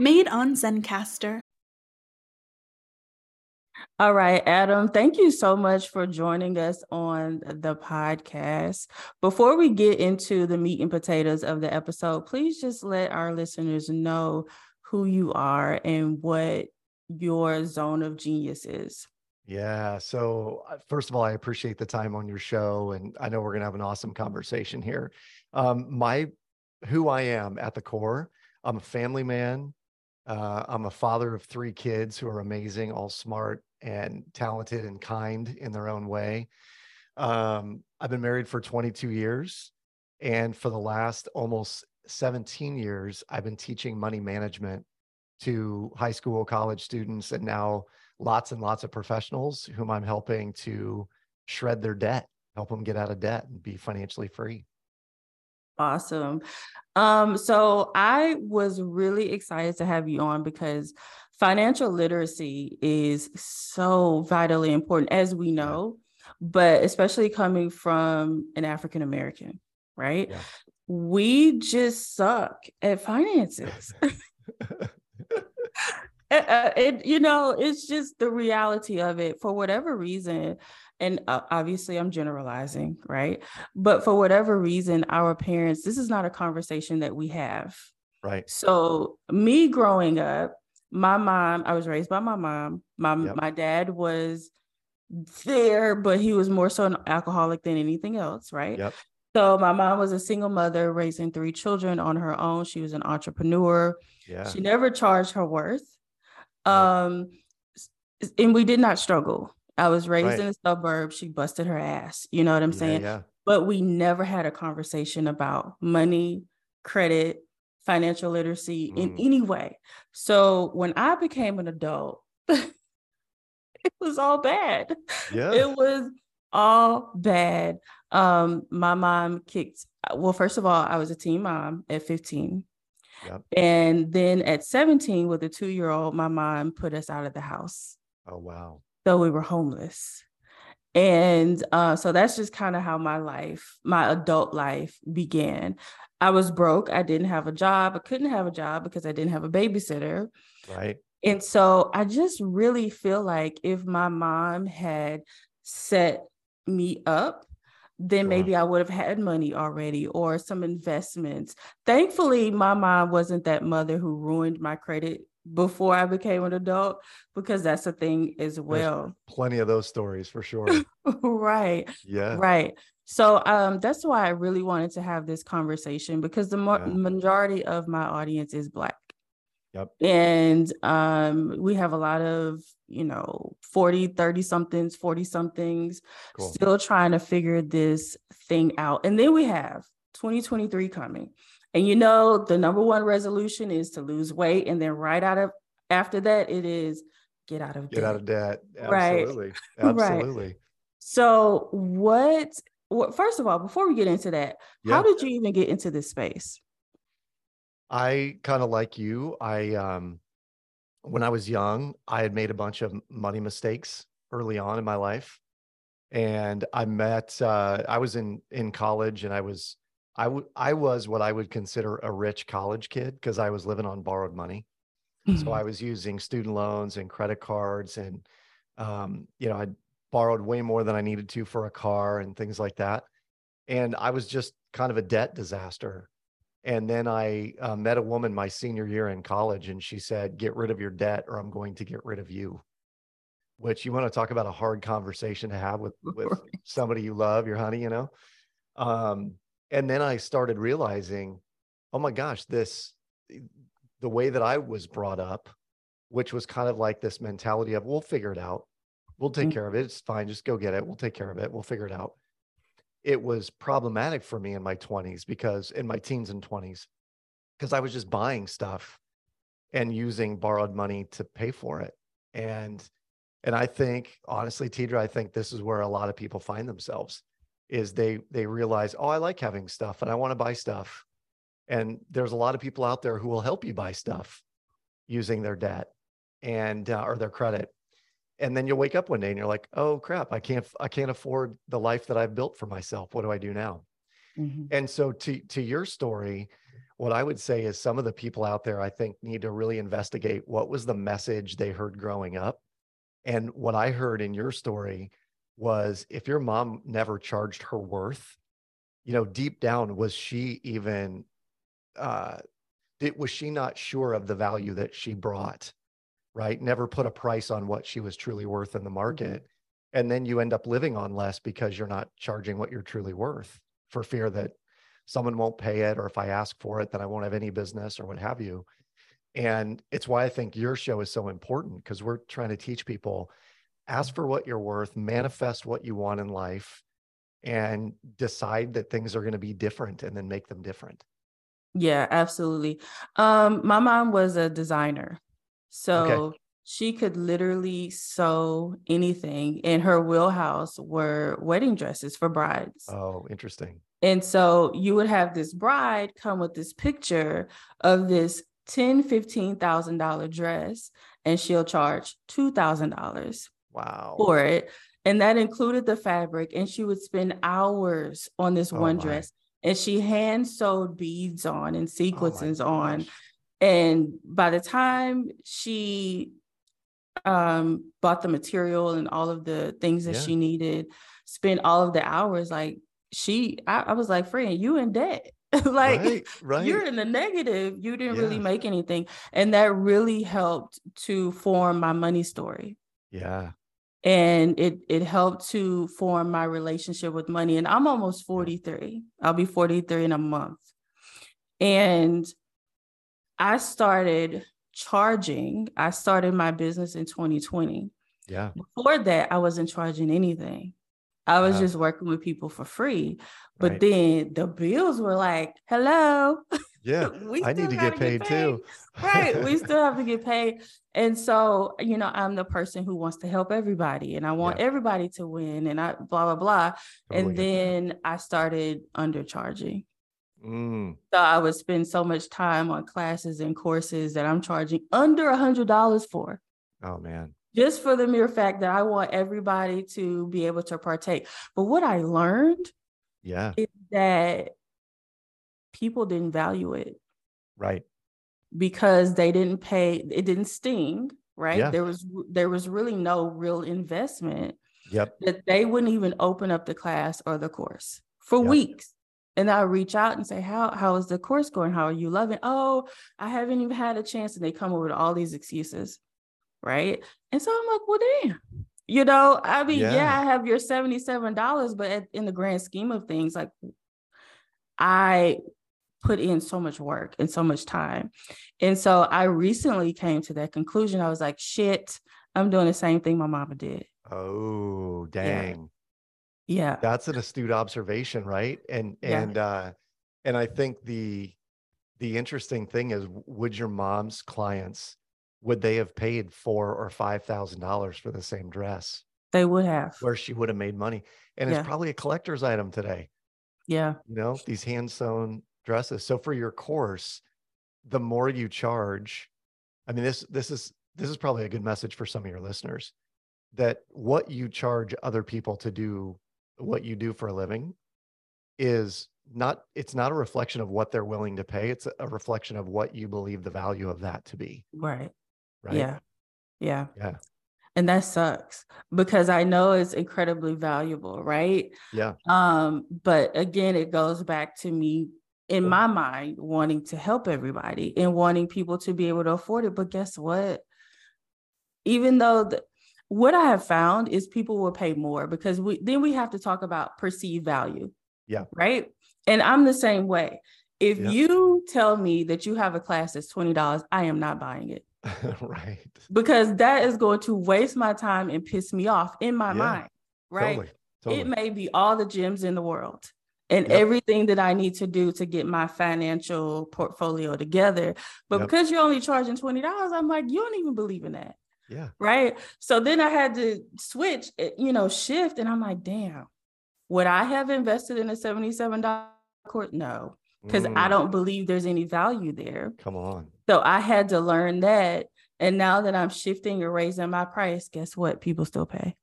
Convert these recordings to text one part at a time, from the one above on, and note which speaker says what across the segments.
Speaker 1: Made on Zencastr.
Speaker 2: All right, Adam, thank you so much for joining us on the podcast. Before we get into the meat and potatoes of the episode, please just let our listeners know who you are and what your zone of genius is.
Speaker 3: Yeah. So, uh, first of all, I appreciate the time on your show, and I know we're going to have an awesome conversation here. Um, my who I am at the core, I'm a family man. Uh, I'm a father of three kids who are amazing, all smart and talented and kind in their own way. Um, I've been married for 22 years. And for the last almost 17 years, I've been teaching money management to high school, college students, and now lots and lots of professionals whom I'm helping to shred their debt, help them get out of debt and be financially free.
Speaker 2: Awesome. Um, so I was really excited to have you on because financial literacy is so vitally important, as we know, but especially coming from an African American, right? Yeah. We just suck at finances. It, you know, it's just the reality of it for whatever reason. And uh, obviously, I'm generalizing, right? But for whatever reason, our parents, this is not a conversation that we have.
Speaker 3: Right.
Speaker 2: So, me growing up, my mom, I was raised by my mom. My, yep. my dad was there, but he was more so an alcoholic than anything else, right?
Speaker 3: Yep.
Speaker 2: So my mom was a single mother raising three children on her own. She was an entrepreneur.
Speaker 3: Yeah.
Speaker 2: She never charged her worth. Um, and we did not struggle. I was raised right. in the suburbs. She busted her ass. You know what I'm
Speaker 3: yeah,
Speaker 2: saying?
Speaker 3: Yeah.
Speaker 2: But we never had a conversation about money, credit, financial literacy mm. in any way. So when I became an adult, it was all bad.
Speaker 3: Yeah.
Speaker 2: It was all bad. Um, my mom kicked. Well, first of all, I was a teen mom at 15. Yep. And then at 17, with a two year old, my mom put us out of the house.
Speaker 3: Oh, wow.
Speaker 2: So we were homeless. And uh, so that's just kind of how my life, my adult life began. I was broke. I didn't have a job. I couldn't have a job because I didn't have a babysitter.
Speaker 3: Right.
Speaker 2: And so I just really feel like if my mom had set me up then maybe I would have had money already or some investments. Thankfully, my mom wasn't that mother who ruined my credit before I became an adult because that's a thing as well. There's
Speaker 3: plenty of those stories for sure.
Speaker 2: right.
Speaker 3: Yeah.
Speaker 2: Right. So um, that's why I really wanted to have this conversation because the mo- yeah. majority of my audience is Black.
Speaker 3: Yep.
Speaker 2: And um, we have a lot of, you know, 40, 30 somethings, 40 somethings cool. still trying to figure this thing out. And then we have 2023 coming. And you know, the number one resolution is to lose weight. And then right out of after that, it is get out of
Speaker 3: get
Speaker 2: debt.
Speaker 3: out of debt. Absolutely.
Speaker 2: Right.
Speaker 3: Absolutely.
Speaker 2: Right. So what, what first of all, before we get into that, yeah. how did you even get into this space?
Speaker 3: I kind of like you. I um when I was young, I had made a bunch of money mistakes early on in my life. And I met uh I was in in college and I was I, w- I was what I would consider a rich college kid because I was living on borrowed money. Mm-hmm. So I was using student loans and credit cards and um you know, I borrowed way more than I needed to for a car and things like that. And I was just kind of a debt disaster and then I uh, met a woman my senior year in college, and she said, Get rid of your debt, or I'm going to get rid of you. Which you want to talk about a hard conversation to have with, with somebody you love, your honey, you know? Um, and then I started realizing, oh my gosh, this, the way that I was brought up, which was kind of like this mentality of, we'll figure it out. We'll take mm-hmm. care of it. It's fine. Just go get it. We'll take care of it. We'll figure it out it was problematic for me in my 20s because in my teens and 20s because I was just buying stuff and using borrowed money to pay for it. And and I think honestly, Tidra, I think this is where a lot of people find themselves is they they realize, oh, I like having stuff and I want to buy stuff. And there's a lot of people out there who will help you buy stuff using their debt and uh, or their credit and then you'll wake up one day and you're like oh crap i can't i can't afford the life that i've built for myself what do i do now mm-hmm. and so to to your story what I would say is some of the people out there, I think, need to really investigate what was the message they heard growing up. And what I heard in your story was if your mom never charged her worth, you know, deep down, was she even, uh, did, was she not sure of the value that she brought? Right. Never put a price on what she was truly worth in the market. Mm-hmm. And then you end up living on less because you're not charging what you're truly worth for fear that someone won't pay it or if I ask for it, then I won't have any business or what have you. And it's why I think your show is so important because we're trying to teach people ask for what you're worth, manifest what you want in life, and decide that things are going to be different and then make them different.
Speaker 2: Yeah, absolutely. Um, my mom was a designer. So okay. she could literally sew anything. In her wheelhouse were wedding dresses for brides.
Speaker 3: Oh, interesting.
Speaker 2: And so you would have this bride come with this picture of this ten, fifteen thousand dollar dress, and she'll charge two thousand dollars
Speaker 3: wow
Speaker 2: for it. And that included the fabric. And she would spend hours on this oh one my. dress. And she hand sewed beads on and sequences oh on. And by the time she um bought the material and all of the things that yeah. she needed, spent all of the hours like she I, I was like, friend, you in debt. like right, right. you're in the negative. You didn't yeah. really make anything. And that really helped to form my money story.
Speaker 3: Yeah.
Speaker 2: And it it helped to form my relationship with money. And I'm almost 43. I'll be 43 in a month. And I started charging. I started my business in 2020.
Speaker 3: Yeah.
Speaker 2: Before that, I wasn't charging anything. I was wow. just working with people for free. But right. then the bills were like, hello.
Speaker 3: Yeah. we I need to get paid, get paid, too.
Speaker 2: right. We still have to get paid. And so, you know, I'm the person who wants to help everybody and I want yeah. everybody to win and I blah, blah, blah. Totally and then that. I started undercharging. Mm. So I would spend so much time on classes and courses that I'm charging under a hundred dollars for.
Speaker 3: Oh man
Speaker 2: just for the mere fact that I want everybody to be able to partake. But what I learned
Speaker 3: yeah
Speaker 2: is that people didn't value it.
Speaker 3: Right.
Speaker 2: Because they didn't pay, it didn't sting, right? Yeah. There was there was really no real investment.
Speaker 3: Yep.
Speaker 2: That they wouldn't even open up the class or the course for yep. weeks. And I'll reach out and say, How how is the course going? How are you loving? Oh, I haven't even had a chance. And they come over with all these excuses right? And so I'm like, well, damn. You know, I mean, yeah, yeah I have your $77, but at, in the grand scheme of things, like I put in so much work and so much time. And so I recently came to that conclusion. I was like, shit, I'm doing the same thing my mama did.
Speaker 3: Oh, dang.
Speaker 2: Yeah. yeah.
Speaker 3: That's an astute observation, right? And and yeah. uh and I think the the interesting thing is would your mom's clients would they have paid four or five thousand dollars for the same dress?
Speaker 2: They would have.
Speaker 3: Where she would have made money. And yeah. it's probably a collector's item today.
Speaker 2: Yeah.
Speaker 3: You know, these hand sewn dresses. So for your course, the more you charge, I mean, this this is this is probably a good message for some of your listeners that what you charge other people to do what you do for a living is not it's not a reflection of what they're willing to pay it's a reflection of what you believe the value of that to be
Speaker 2: right
Speaker 3: right?
Speaker 2: Yeah. Yeah.
Speaker 3: Yeah.
Speaker 2: And that sucks because I know it's incredibly valuable, right?
Speaker 3: Yeah.
Speaker 2: Um, but again, it goes back to me in my mind wanting to help everybody and wanting people to be able to afford it. But guess what? Even though the, what I have found is people will pay more because we then we have to talk about perceived value.
Speaker 3: Yeah.
Speaker 2: Right. And I'm the same way. If yeah. you tell me that you have a class that's $20, I am not buying it.
Speaker 3: right.
Speaker 2: Because that is going to waste my time and piss me off in my yeah, mind. Right. Totally, totally. It may be all the gyms in the world and yep. everything that I need to do to get my financial portfolio together. But yep. because you're only charging $20, I'm like, you don't even believe in that.
Speaker 3: Yeah.
Speaker 2: Right. So then I had to switch, eh, you know, shift. And I'm like, damn, would I have invested in a $77 court? No, because mm. I don't believe there's any value there.
Speaker 3: Come on.
Speaker 2: So I had to learn that. And now that I'm shifting or raising my price, guess what? People still pay.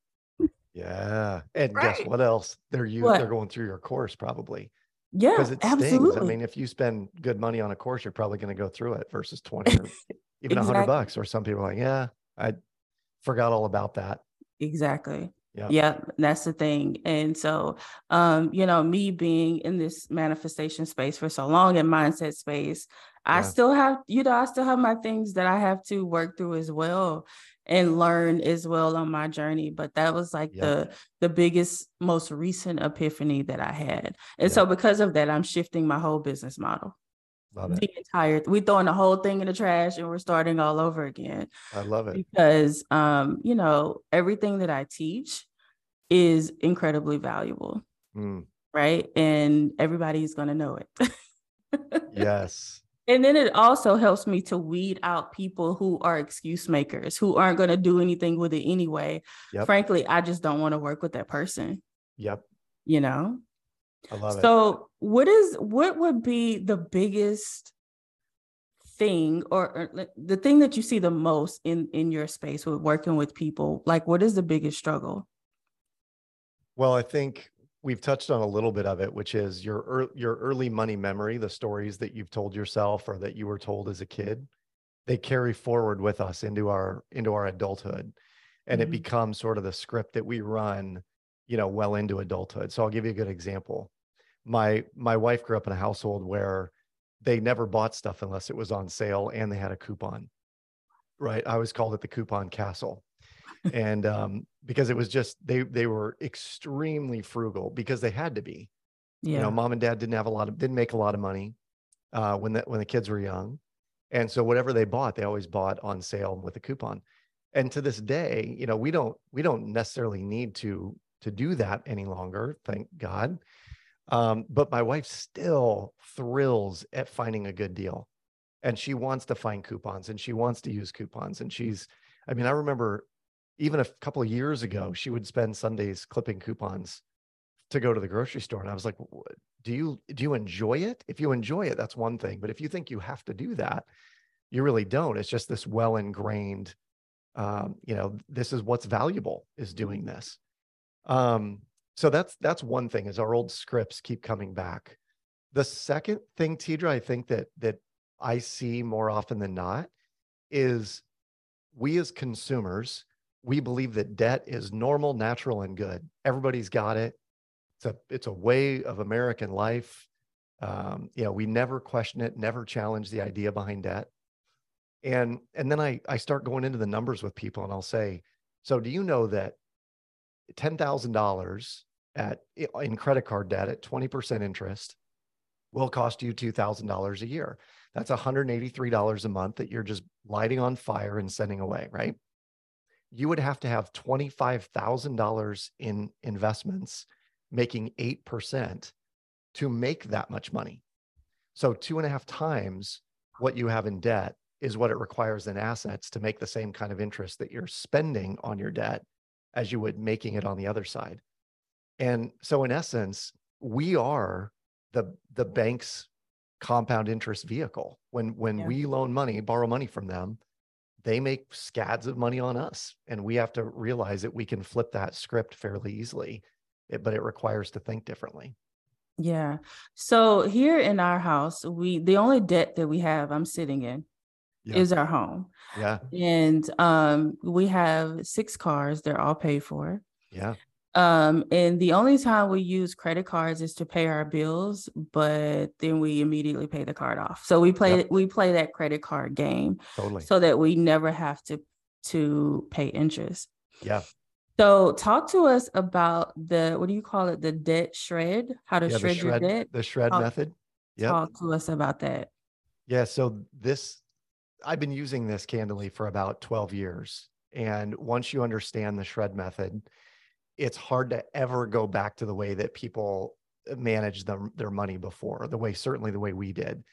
Speaker 3: Yeah. And right. guess what else? They're you they're going through your course probably.
Speaker 2: Yeah,
Speaker 3: because it
Speaker 2: absolutely.
Speaker 3: stings. I mean, if you spend good money on a course, you're probably going to go through it versus 20 or even a hundred bucks. Or some people are like, yeah, I forgot all about that.
Speaker 2: Exactly.
Speaker 3: Yeah.
Speaker 2: Yeah, that's the thing. And so, um, you know, me being in this manifestation space for so long and mindset space, I still have, you know, I still have my things that I have to work through as well and learn as well on my journey. But that was like
Speaker 3: Yeah.
Speaker 2: the the biggest, most recent epiphany that I had. And
Speaker 3: Yeah.
Speaker 2: so because of that, I'm shifting my whole business model.
Speaker 3: Love it.
Speaker 2: The entire we throwing the whole thing in the trash and we're starting all over again
Speaker 3: I love it.
Speaker 2: because um you know everything that i teach is incredibly valuable
Speaker 3: Mm,
Speaker 2: right and everybody's going to know it
Speaker 3: yes.
Speaker 2: And then it also helps me to weed out people who are excuse makers who aren't going to do anything with it anyway
Speaker 3: Yep.
Speaker 2: frankly i just don't want to work with that person
Speaker 3: Yep.
Speaker 2: you know
Speaker 3: I love it.
Speaker 2: so what is what would be the biggest thing or, or uh, the thing that you see the most in in your space with working with people like what is the biggest struggle
Speaker 3: Well, I think we've touched on a little bit of it, which is your your early money memory, the stories that you've told yourself or that you were told as a kid, they carry forward with us into our into our adulthood, and it
Speaker 2: Mhm.
Speaker 3: becomes sort of the script that we run, you know, well into adulthood. So I'll give you a good example. My my wife grew up in a household where they never bought stuff unless it was on sale and they had a coupon. Right? I always called it the coupon castle and um, because it was just they they were extremely frugal because they had to be.
Speaker 2: yeah
Speaker 3: You know, mom and dad didn't have a lot of didn't make a lot of money uh, when the when the kids were young, and so whatever they bought, they always bought on sale with a coupon. And to this day, you know, we don't we don't necessarily need to to do that any longer, thank God. Um, but my wife still thrills at finding a good deal, and she wants to find coupons and she wants to use coupons. And she's, I mean, I remember even a couple of years ago, she would spend Sundays clipping coupons to go to the grocery store. And I was like, do you do you enjoy it? If you enjoy it, that's one thing. But if you think you have to do that, you really don't. It's just this well ingrained, um, you know, this is what's valuable is doing this. Um, so that's that's one thing is our old scripts keep coming back. The second thing, Tidra, I think that that I see more often than not is we as consumers, we believe that debt is normal, natural, and good. Everybody's got it. It's a it's a way of American life. Um, you know, we never question it, never challenge the idea behind debt. And and then I I start going into the numbers with people, and I'll say, so do you know that ten thousand dollars at in credit card debt at twenty percent interest will cost you two thousand dollars a year? That's one hundred eighty three dollars a month that you're just lighting on fire and sending away, right? You would have to have twenty five thousand dollars in investments, making eight percent to make that much money. So two and a half times what you have in debt is what it requires in assets to make the same kind of interest that you're spending on your debt as you would making it on the other side. And so in essence, we are the the bank's compound interest vehicle. When when
Speaker 2: Yeah.
Speaker 3: we loan money, borrow money from them, they make scads of money on us. And we have to realize that we can flip that script fairly easily, it- but it requires to think differently.
Speaker 2: Yeah. So here in our house, we the only debt that we have I'm sitting in
Speaker 3: Yeah.
Speaker 2: is our home.
Speaker 3: Yeah.
Speaker 2: And um we have six cars, they're all paid for.
Speaker 3: Yeah.
Speaker 2: Um and the only time we use credit cards is to pay our bills, but then we immediately pay the card off. So we play
Speaker 3: Yep.
Speaker 2: we play that credit card game
Speaker 3: Totally.
Speaker 2: so that we never have to to pay interest.
Speaker 3: yeah.
Speaker 2: So talk to us about the what do you call it? The debt shred? How to
Speaker 3: Yeah. The
Speaker 2: shred, your debt?
Speaker 3: the shred
Speaker 2: Talk-
Speaker 3: method. Yeah.
Speaker 2: Talk to us about that.
Speaker 3: Yeah. So this, I've been using this candidly for about 12 years. And once you understand the shred method, it's hard to ever go back to the way that people uh, managed them, their money before, the way, certainly the way we did.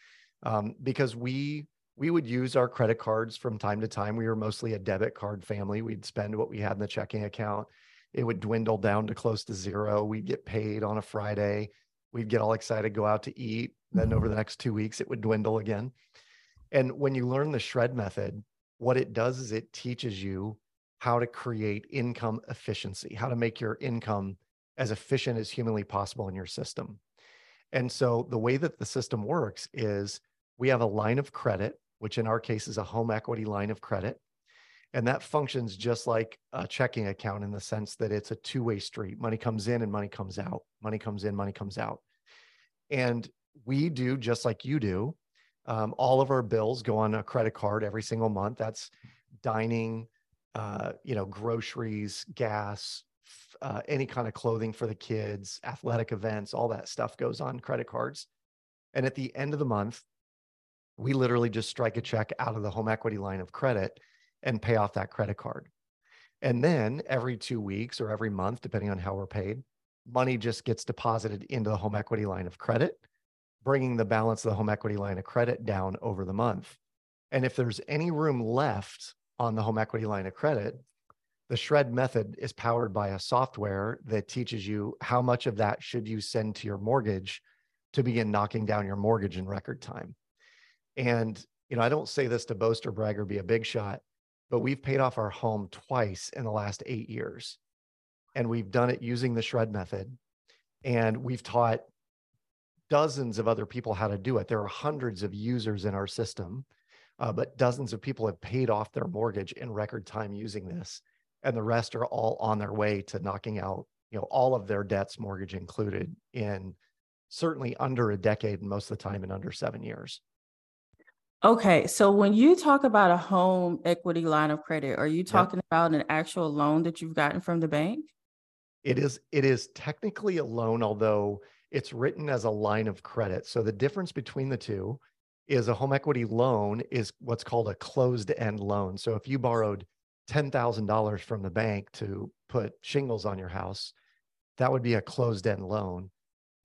Speaker 3: Um, because we, we would use our credit cards from time to time. We were mostly a debit card family. We'd spend what we had in the checking account. It would dwindle down to close to zero. We'd get paid on a Friday. We'd get all excited, go out to eat. Then over the next two weeks, it would dwindle again. And when you learn the shred method, what it does is it teaches you how to create income efficiency, how to make your income as efficient as humanly possible in your system. And so the way that the system works is we have a line of credit, which in our case is a home equity line of credit. And that functions just like a checking account in the sense that it's a two way street. Money comes in and money comes out. Money comes in, money comes out. And we do just like you do. Um, all of our bills go on a credit card every single month. That's dining, uh, you know, groceries, gas, uh, any kind of clothing for the kids, athletic events, all that stuff goes on credit cards. And at the end of the month, we literally just strike a check out of the home equity line of credit and pay off that credit card. And then every two weeks or every month, depending on how we're paid, money just gets deposited into the home equity line of credit, bringing the balance of the home equity line of credit down over the month. And if there's any room left on the home equity line of credit, the shred method is powered by a software that teaches you how much of that should you send to your mortgage to begin knocking down your mortgage in record time. And you know, I don't say this to boast or brag or be a big shot, but we've paid off our home twice in the last 8 years. And we've done it using the shred method. And we've taught dozens of other people how to do it. There are hundreds of users in our system, uh, but dozens of people have paid off their mortgage in record time using this and the rest are all on their way to knocking out you know all of their debts mortgage included in certainly under a decade and most of the time in under seven years.
Speaker 2: Okay so when you talk about a home equity line of credit are you talking yep. about an actual loan that you've gotten from the bank?
Speaker 3: It is it is technically a loan although it's written as a line of credit. So the difference between the two is a home equity loan is what's called a closed end loan so if you borrowed $10,000 from the bank to put shingles on your house, that would be a closed end loan.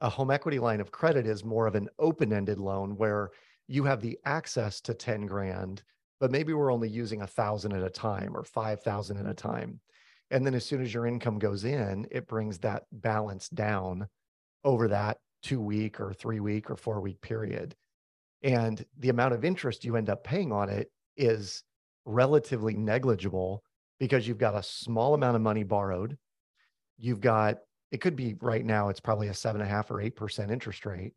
Speaker 3: A home equity line of credit is more of an open ended loan where you have the access to 10 grand, but maybe we're only using a thousand at a time or 5,000 at a time. And then as soon as your income goes in, it brings that balance down over that two week or three week or four week period. And the amount of interest you end up paying on it is relatively negligible because you've got a small amount of money borrowed. You've got, it could be right now, it's probably a seven and a half or 8% interest rate,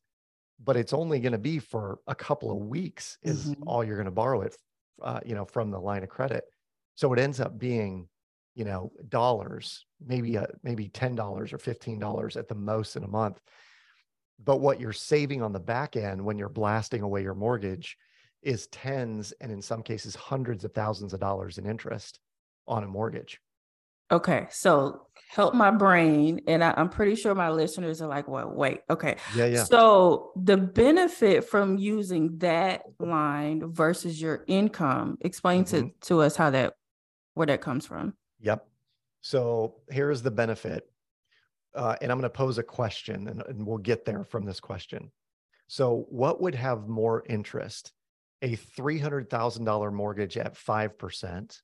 Speaker 3: but it's only going to be for a couple of weeks is mm-hmm. all you're going to borrow it, uh, you know, from the line of credit. So it ends up being, you know, dollars, maybe, a, maybe $10 or $15 at the most in a month. But what you're saving on the back end when you're blasting away your mortgage is tens and in some cases hundreds of thousands of dollars in interest on a mortgage.
Speaker 2: Okay, so help my brain, and I, am pretty sure my listeners are like, "Well, wait, okay."
Speaker 3: Yeah, yeah.
Speaker 2: So the benefit from using that line versus your income, explain mm-hmm. to to us how that where that comes from.
Speaker 3: Yep. So here's the benefit, uh, and I'm going to pose a question, and, and we'll get there from this question. So, what would have more interest? a $300,000 mortgage at 5%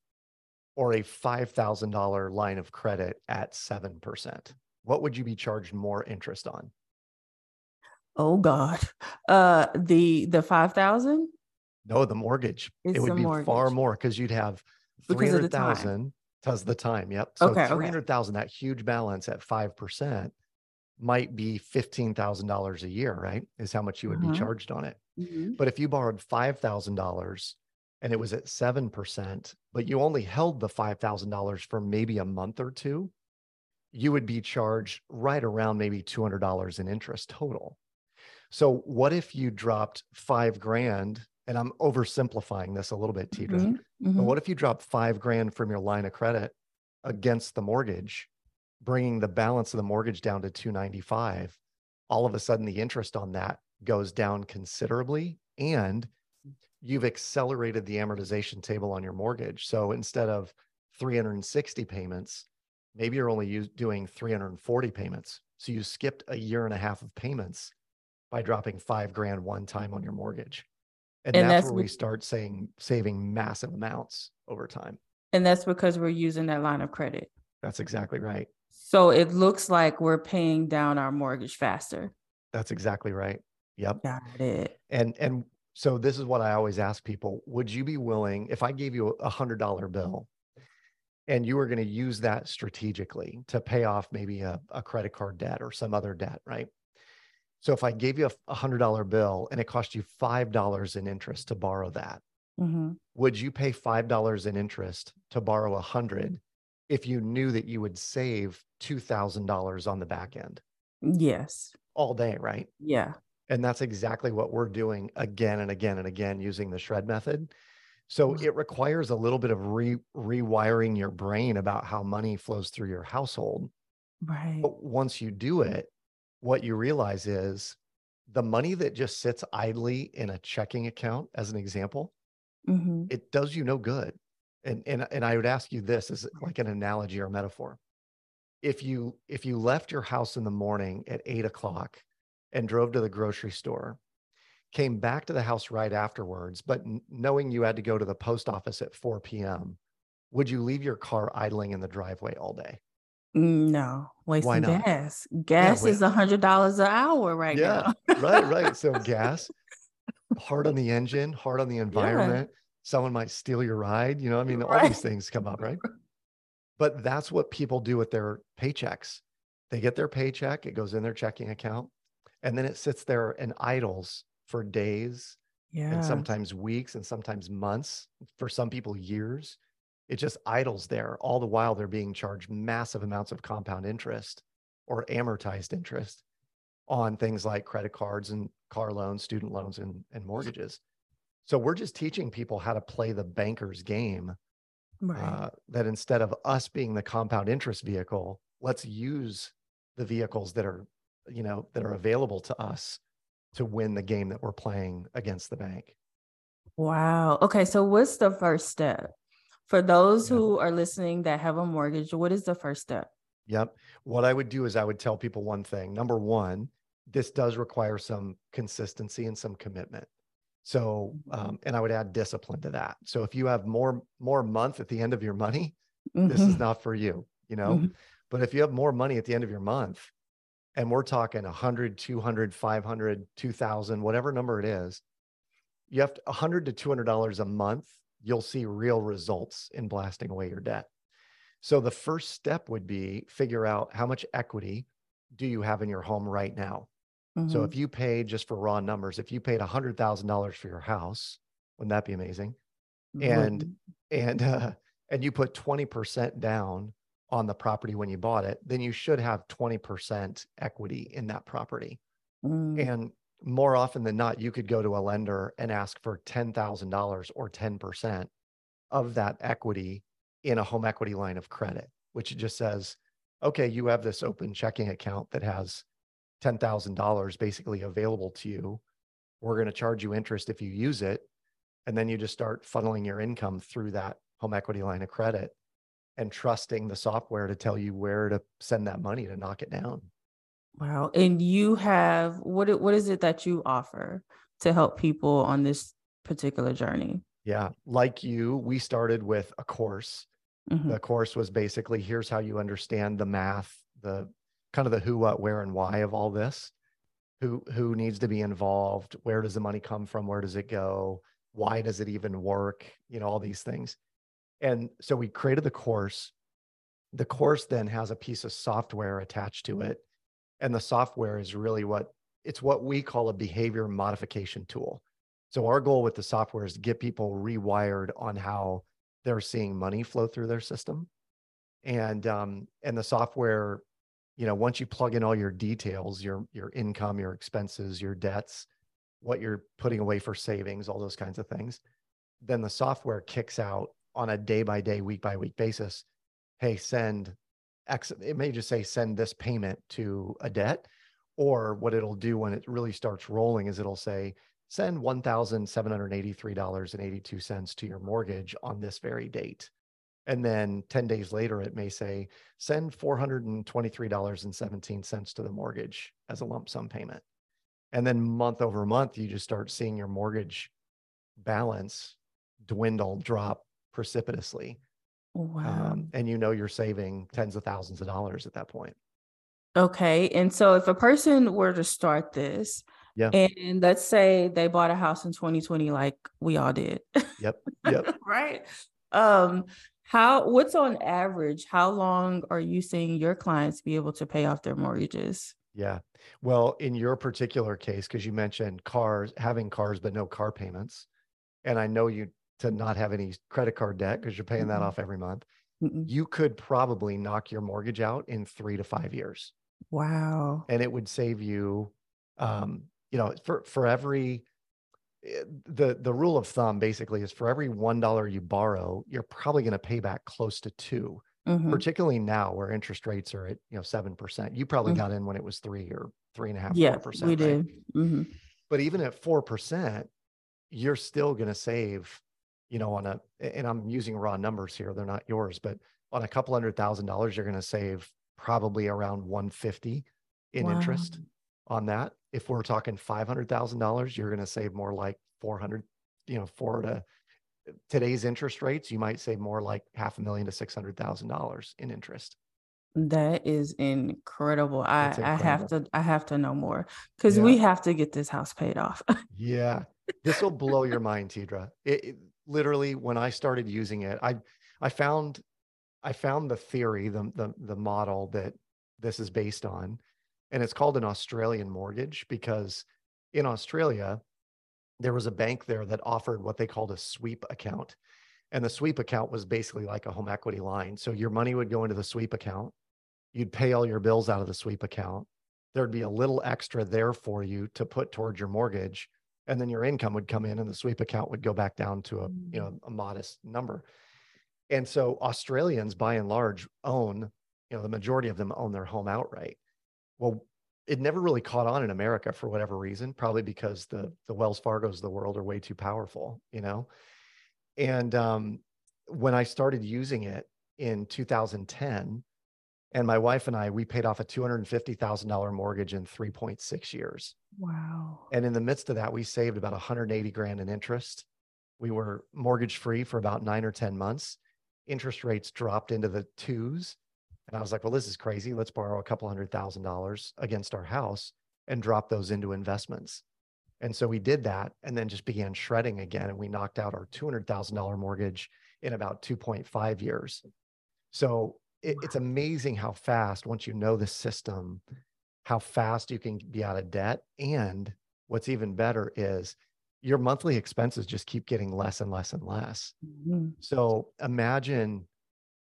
Speaker 3: or a $5,000 line of credit at 7%? What would you be charged more interest on?
Speaker 2: Oh God. Uh the the 5,000?
Speaker 3: No, the mortgage. It's it would be mortgage. far more because you'd have 300,000 does the time. Yep. So okay, 300,000 okay. that huge balance at 5% might be $15,000 a year, right? Is how much you would uh-huh. be mm-hmm. charged on it. Mm-hmm. But if you borrowed $5,000 and it was at 7%, but you only held the $5,000 for maybe a month or two, you would be charged right around maybe $200 in interest total. So what if you dropped five grand? And I'm oversimplifying this a little bit, Teedra. Mm-hmm. Mm-hmm. But what if you drop five grand from your line of credit against the mortgage, bringing the balance of the mortgage down to 295? All of a sudden, the interest on that goes down considerably and you've accelerated the amortization table on your mortgage. So instead of 360 payments, maybe you're only doing 340 payments. So you skipped a year and a half of payments by dropping five grand one time on your mortgage. And, and that's, that's where we start saying saving massive amounts over time.
Speaker 2: And that's because we're using that line of credit.
Speaker 3: That's exactly right.
Speaker 2: So it looks like we're paying down our mortgage faster.
Speaker 3: That's exactly right. Yep.
Speaker 2: Got it.
Speaker 3: And and so this is what I always ask people: Would you be willing if I gave you a hundred dollar bill, and you were going to use that strategically to pay off maybe a, a credit card debt or some other debt, right? So if I gave you a hundred dollar bill and it cost you five dollars in interest to borrow that,
Speaker 2: Mm-hmm.
Speaker 3: would you pay five dollars in interest to borrow a hundred if you knew that you would save two thousand dollars on the back end
Speaker 2: Yes.
Speaker 3: all day, right?
Speaker 2: Yeah.
Speaker 3: And that's exactly what we're doing again and again and again using the shred method. So
Speaker 2: Mhm.
Speaker 3: it requires a little bit of re rewiring your brain about how money flows through your household.
Speaker 2: Right.
Speaker 3: But once you do it, what you realize is the money that just sits idly in a checking account, as an example,
Speaker 2: Mm-hmm.
Speaker 3: it does you no good. And and and I would ask you this as like an analogy or metaphor. If you if you left your house in the morning at eight o'clock and drove to the grocery store, came back to the house right afterwards, but knowing you had to go to the post office at 4 p.m., would you leave your car idling in the driveway all day?
Speaker 2: Mm, No, wasting gas. Gas
Speaker 3: wait-
Speaker 2: is a hundred dollars an hour right
Speaker 3: Yeah,
Speaker 2: now.
Speaker 3: right, right. So gas, hard on the engine, hard on the environment. Someone might steal your ride. You know, I mean, all these things come up, right? But that's what people do with their paychecks. They get their paycheck, it goes in their checking account, and then it sits there and idles for days
Speaker 2: Yeah.
Speaker 3: and sometimes weeks and sometimes months. For some people, years. It just idles there. All the while, they're being charged massive amounts of compound interest or amortized interest on things like credit cards and car loans, student loans, and, and mortgages. So we're just teaching people how to play the banker's game.
Speaker 2: right.
Speaker 3: Uh, that instead of us being the compound interest vehicle, let's use the vehicles that are, you know, that are available to us to win the game that we're playing against the bank.
Speaker 2: Wow. Okay. So what's the first step? For those
Speaker 3: Yeah.
Speaker 2: who are listening that have a mortgage, what is the first step?
Speaker 3: Yep. What I would do is I would tell people one thing. Number one, this does require some consistency and some commitment. So, um, and I would add discipline to that. So if you have more more month at the end of your money, this is
Speaker 2: Mhm.
Speaker 3: not for you, you know.
Speaker 2: Mhm.
Speaker 3: But if you have more money at the end of your month, and we're talking 100, 200, 500, 2000, whatever number it is, you have to, 100 to 200 dollars a month, you'll see real results in blasting away your debt. So the first step would be figure out how much equity do you have in your home right now? So
Speaker 2: Mhm.
Speaker 3: if you paid just for raw numbers, if you paid $100,000 for your house, wouldn't that be amazing? and-
Speaker 2: Wouldn't-
Speaker 3: and uh, and you put 20% down on the property when you bought it, then you should have 20% equity in that property.
Speaker 2: Mm,
Speaker 3: And more often than not, you could go to a lender and ask for $10,000 or 10% of that equity in a home equity line of credit, which just says, okay, you have this open checking account that has $10,000 basically available to you. We're going to charge you interest if you use it. And then you just start funneling your income through that home equity line of credit and trusting the software to tell you where to send that money to knock it down.
Speaker 2: Wow. And you have what what is it that you offer to help people on this particular journey?
Speaker 3: Yeah. Like you, we started with a course.
Speaker 2: Mhm.
Speaker 3: The course was basically here's how you understand the math, the kind of the who, what, where, and why of all this. Who who needs to be involved? Where does the money come from? Where does it go? Why does it even work? You know, all these things. And so we created the course. The course then has a piece of software attached to it. And the software is really what it's what we call a behavior modification tool. So our goal with the software is to get people rewired on how they're seeing money flow through their system. And um, and the software, you know, once you plug in all your details, your your income, your expenses, your debts, what you're putting away for savings, all those kinds of things, then the software kicks out on a day by day, week by week basis. Hey, send. It may just say send this payment to a debt, or what it'll do when it really starts rolling is it'll say send $1,783.82 to your mortgage on this very date. And then 10 days later, it may say send $423.17 to the mortgage as a lump sum payment. And then month over month, you just start seeing your mortgage balance dwindle, drop precipitously.
Speaker 2: Wow.
Speaker 3: Um, and you know you're saving tens of thousands of dollars at that point.
Speaker 2: Okay. And so if a person were to start this,
Speaker 3: Yeah.
Speaker 2: and let's say they bought a house in 2020, like we all did.
Speaker 3: Yep. Yep.
Speaker 2: right. Um, how what's on average? How long are you seeing your clients be able to pay off their mortgages?
Speaker 3: Yeah. Well, in your particular case, because you mentioned cars, having cars, but no car payments. And I know you to not have any credit card debt because you're paying that
Speaker 2: Mhm.
Speaker 3: off every month.
Speaker 2: Mm-mm.
Speaker 3: You could probably knock your mortgage out in three to five years.
Speaker 2: Wow.
Speaker 3: and it would save you um you know for for every eh, the the rule of thumb basically is for every one dollar you borrow you're probably going to pay back close to two
Speaker 2: Mhm.
Speaker 3: particularly now where interest rates are at you know seven percent you probably
Speaker 2: Mhm.
Speaker 3: got in when it was three or three and a half
Speaker 2: Yeah,
Speaker 3: percent
Speaker 2: we
Speaker 3: right?
Speaker 2: did. hmm
Speaker 3: but even at four percent you're still going to save you know on a and i'm using raw numbers here they're not yours but on a couple hundred thousand dollars you're going to save probably around 150 in interest on that. If we're talking five hundred thousand dollars, you're going to save more like four hundred. You know, four to today's interest rates, you might save more like half a million to six hundred thousand dollars in interest.
Speaker 2: That is incredible. I,
Speaker 3: It's
Speaker 2: I have to I have to know more because we have to get this house paid off.
Speaker 3: Yeah, this will blow your mind, Tidra. It, it- literally when I started using it, I I found I found the theory, the the the model that this is based on, and it's called an Australian mortgage because in Australia there was a bank there that offered what they called a sweep account. And the sweep account was basically like a home equity line. So your money would go into the sweep account. You'd pay all your bills out of the sweep account. There'd be a little extra there for you to put towards your mortgage. And then your income would come in and the sweep account would go back down to a, you know, a modest number. And so Australians by and large own, you know, the majority of them own their home outright. Well, it never really caught on in America for whatever reason, probably because the the Wells Fargo's of the world are way too powerful, you know. And um, when I started using it in 2010, and my wife and I, we paid off a $250,000 mortgage in 3.6 years.
Speaker 2: wow.
Speaker 3: And in the midst of that, we saved about 180 grand in interest. We were mortgage free for about nine or 10 months. Interest rates dropped into the twos. And I was like, well, this is crazy. Let's borrow a couple hundred thousand dollars against our house and drop those into investments. And so we did that and then just began shredding again. And we knocked out our $200,000 mortgage in about 2.5 years. So it, it's amazing how fast, once you know the system, how fast you can be out of debt. And what's even better is your monthly expenses just keep getting less and less and less.
Speaker 2: Mhm.
Speaker 3: So imagine,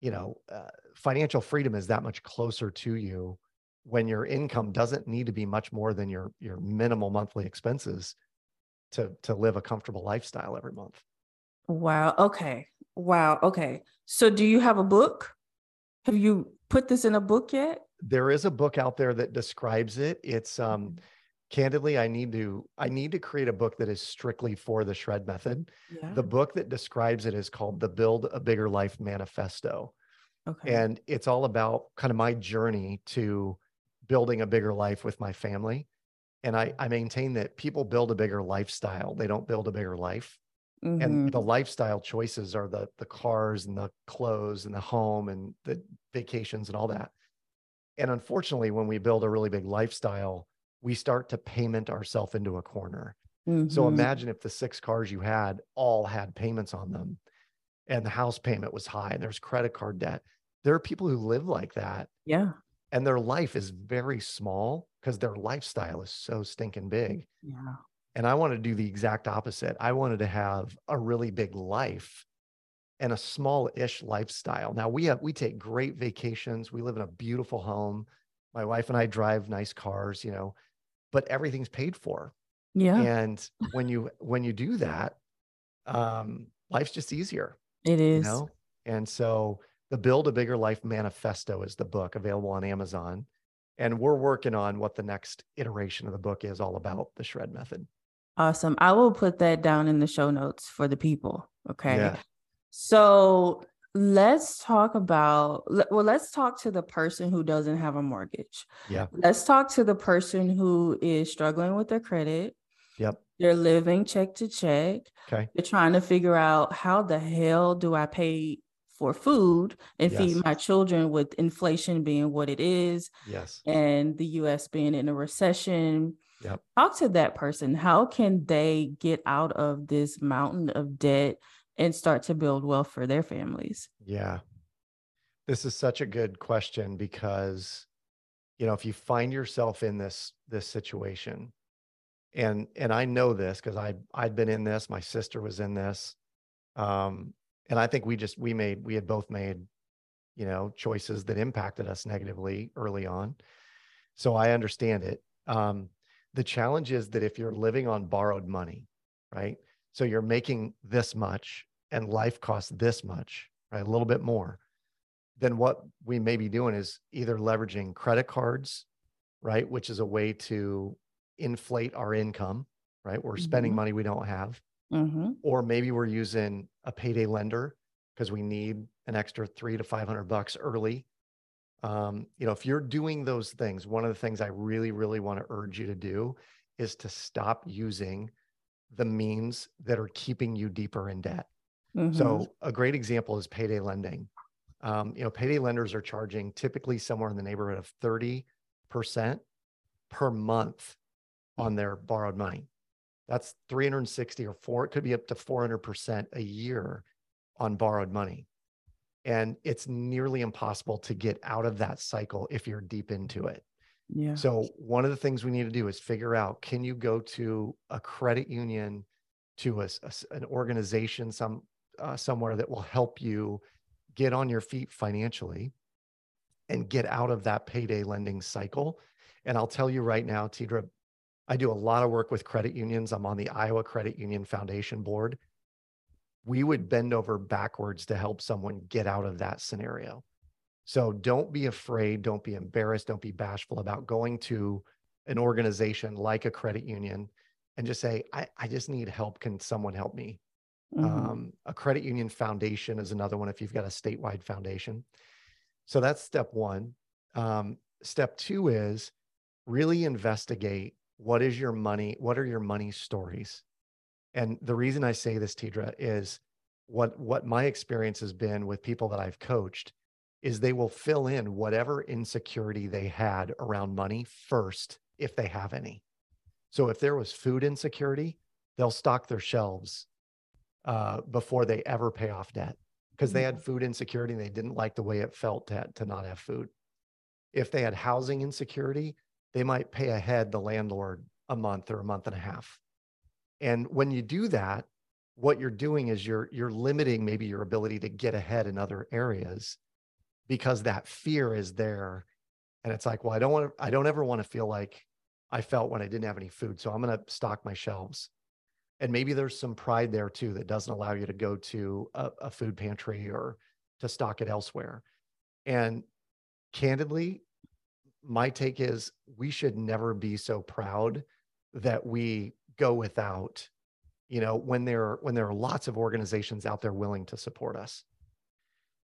Speaker 3: you know, uh, financial freedom is that much closer to you when your income doesn't need to be much more than your your minimal monthly expenses to to live a comfortable lifestyle every month.
Speaker 2: Wow. Okay. Wow. Okay. So do you have a book? Have you put this in a book yet?
Speaker 3: There is a book out there that describes it. It's um candidly I need to I need to create a book that is strictly for the shred method.
Speaker 2: Yeah.
Speaker 3: The book that describes it is called The Build a Bigger Life Manifesto.
Speaker 2: okay.
Speaker 3: And it's all about kind of my journey to building a bigger life with my family. And I, I maintain that people build a bigger lifestyle. They don't build a bigger life.
Speaker 2: Mhm.
Speaker 3: And the lifestyle choices are the the cars and the clothes and the home and the vacations and all that. And unfortunately, when we build a really big lifestyle, we start to payment ourselves into a corner. So
Speaker 2: Mhm.
Speaker 3: imagine if the six cars you had all had payments on them and the house payment was high and there's credit card debt. There are people who live like that
Speaker 2: yeah.
Speaker 3: and their life is very small because their lifestyle is so stinking big.
Speaker 2: Yeah.
Speaker 3: And I wanted to do the exact opposite. I wanted to have a really big life and a small-ish lifestyle. Now we have we take great vacations. We live in a beautiful home. My wife and I drive nice cars, you know, but everything's paid for
Speaker 2: Yeah.
Speaker 3: and when you when you do that um life's just easier
Speaker 2: It is.
Speaker 3: you know and so the build a bigger life manifesto is the book available on amazon and we're working on what the next iteration of the book is all about the shred method
Speaker 2: Awesome. I will put that down in the show notes for the people. Okay.
Speaker 3: yeah
Speaker 2: So let's talk about, well, let's talk to the person who doesn't have a mortgage.
Speaker 3: yeah
Speaker 2: Let's talk to the person who is struggling with their credit.
Speaker 3: yep
Speaker 2: They're living check to check.
Speaker 3: okay
Speaker 2: They're trying to figure out how the hell do I pay for food and
Speaker 3: Yes.
Speaker 2: feed my children with inflation being what it is
Speaker 3: yes
Speaker 2: and the US being in a recession.
Speaker 3: Yep.
Speaker 2: Talk to that person. How can they get out of this mountain of debt and start to build wealth for their families?
Speaker 3: yeah this is such a good question because you know, if you find yourself in this this situation, and and I know this because I I'd been in this, my sister was in this, um, and I think we just we made we had both made, you know, choices that impacted us negatively early on. So I understand it. Um, the challenge is that if you're living on borrowed money, right? So you're making this much and life costs this much, right? A little bit more. Then what we may be doing is either leveraging credit cards, right? Which is a way to inflate our income, right? We're spending
Speaker 2: Mhm.
Speaker 3: money we don't have.
Speaker 2: Mm-hmm.
Speaker 3: Or maybe we're using a payday lender because we need an extra three to 500 bucks early. Um, you know, if you're doing those things, one of the things I really, really want to urge you to do is to stop using the means that are keeping you deeper in debt.
Speaker 2: Mm-hmm.
Speaker 3: So a great example is payday lending. Um, you know, payday lenders are charging typically somewhere in the neighborhood of 30% per month on their borrowed money. That's 360 or four, it could be up to 400% a year on borrowed money. And it's nearly impossible to get out of that cycle if you're deep into it.
Speaker 2: yeah.
Speaker 3: So one of the things we need to do is figure out, can you go to a credit union, to a, a an organization, some uh, somewhere that will help you get on your feet financially and get out of that payday lending cycle. And I'll tell you right now, Tidra, I do a lot of work with credit unions. I'm on the Iowa Credit Union Foundation board. We would bend over backwards to help someone get out of that scenario. So don't be afraid, don't be embarrassed, don't be bashful about going to an organization like a credit union and just say, I, I just need help. Can someone help me?
Speaker 2: Mhm.
Speaker 3: Um, a credit union foundation is another one if you've got a statewide foundation. So that's step one. Um, step two is really investigate what is your money, what are your money stories? And the reason I say this, Tidra, is what what my experience has been with people that I've coached is they will fill in whatever insecurity they had around money first, if they have any. So if there was food insecurity, they'll stock their shelves uh, before they ever pay off debt because they had food insecurity and they didn't like the way it felt to, to not have food. If they had housing insecurity, they might pay ahead the landlord a month or a month and a half. And when you do that, what you're doing is you're you're limiting maybe your ability to get ahead in other areas because that fear is there. And it's like, well, I don't want to, I don't ever want to feel like I felt when I didn't have any food. So I'm going to stock my shelves. And maybe there's some pride there too that doesn't allow you to go to a, a food pantry or to stock it elsewhere. And candidly, my take is we should never be so proud that we go without, you know, when there when there are lots of organizations out there willing to support us.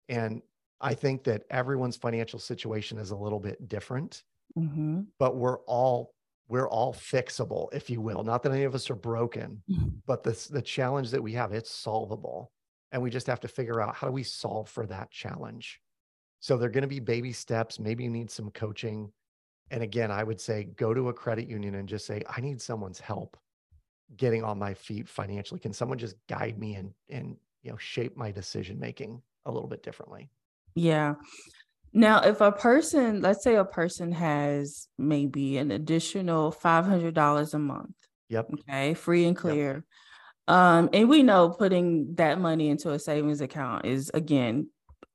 Speaker 3: And I think that everyone's financial situation is a little bit different,
Speaker 2: Mhm.
Speaker 3: but we're all we're all fixable, if you will. Not that any of us are broken,
Speaker 2: Mhm.
Speaker 3: but this the challenge that we have, it's solvable. And we just have to figure out how do we solve for that challenge. So they're going to be baby steps. Maybe you need some coaching. And again, I would say go to a credit union and just say, I need someone's help getting on my feet financially. Can someone just guide me and and you know shape my decision making a little bit differently?
Speaker 2: Yeah. Now, if a person, let's say a person has maybe an additional $500 a month,
Speaker 3: Yep.
Speaker 2: okay, free and clear. Um, and we know putting that money into a savings account is again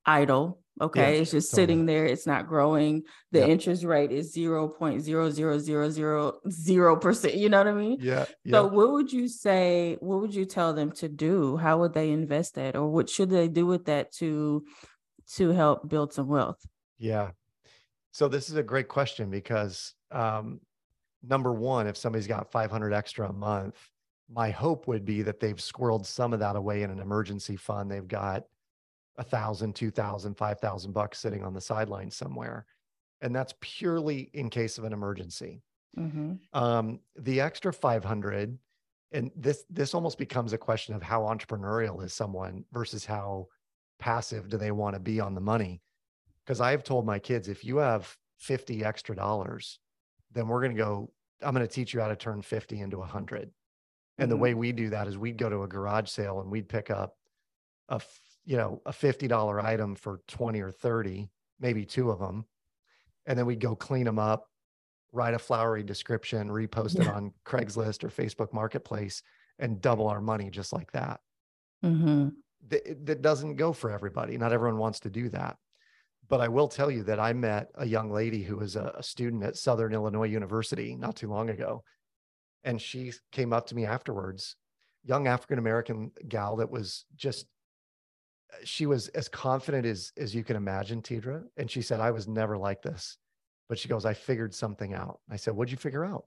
Speaker 2: idle. Okay. it's just
Speaker 3: totally.
Speaker 2: sitting there, it's not growing. The
Speaker 3: Yep.
Speaker 2: interest rate is 0.00000%. You know what I mean?
Speaker 3: Yeah.
Speaker 2: So what would you say, what would you tell them to do? How would they invest that? Or what should they do with that to to help build some wealth?
Speaker 3: Yeah. So this is a great question because um, number one, if somebody's got 500 extra a month, my hope would be that they've squirreled some of that away in an emergency fund. They've got a thousand, two thousand, five thousand bucks sitting on the sideline somewhere. And that's purely in case of an emergency.
Speaker 2: Mhm.
Speaker 3: Um, the extra 500, and this, this almost becomes a question of how entrepreneurial is someone versus how passive do they want to be on the money. Because I've told my kids, if you have 50 extra dollars, then we're going to go, I'm going to teach you how to turn 50 into 100. And the
Speaker 2: Mhm.
Speaker 3: way we do that is we'd go to a garage sale and we'd pick up a, you know, a $50 item for 20 or 30, maybe two of them. and then we'd go clean them up, write a flowery description, repost it on Craigslist or Facebook Marketplace, and double our money just like that.
Speaker 2: Mhm.
Speaker 3: Th- That doesn't go for everybody. Not everyone wants to do that. But I will tell you that I met a young lady who was a, a student at Southern Illinois University not too long ago. And she came up to me afterwards, young African American gal that was just she was as confident as as you can imagine, Tidra. And she said, I was never like this. But she goes, I figured something out. I said, What'd you figure out?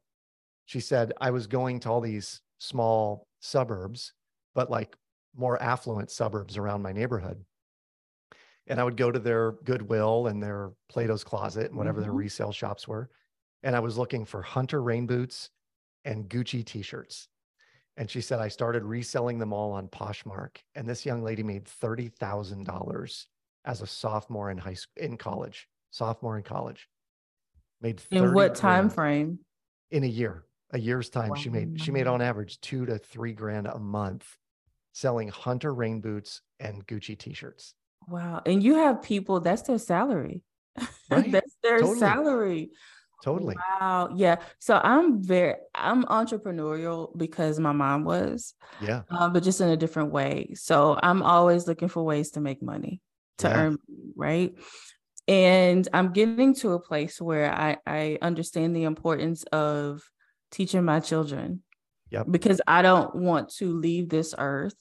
Speaker 3: She said, I was going to all these small suburbs, but like more affluent suburbs around my neighborhood. And I would go to their Goodwill and their Plato's Closet and whatever their
Speaker 2: Mhm.
Speaker 3: resale shops were. And I was looking for Hunter rain boots and Gucci t shirts. And she said, I started reselling them all on Poshmark. And this young lady made $30,000 as a sophomore in high school, in college, sophomore in college. Made
Speaker 2: In what time
Speaker 3: grand
Speaker 2: frame?
Speaker 3: in a year, a year's time. She made, she made on average two to three grand a month selling Hunter rain boots and Gucci t-shirts.
Speaker 2: Wow. And you have people, that's their salary.
Speaker 3: Right.
Speaker 2: that's their
Speaker 3: Totally.
Speaker 2: salary.
Speaker 3: Totally.
Speaker 2: Wow. Yeah. So I'm very, I'm entrepreneurial because my mom was,
Speaker 3: Yeah.
Speaker 2: um, but just in a different way. So I'm always looking for ways to make money, to
Speaker 3: Yeah.
Speaker 2: earn, money, right? And I'm getting to a place where I, I understand the importance of teaching my children.
Speaker 3: Yep.
Speaker 2: Because I don't want to leave this earth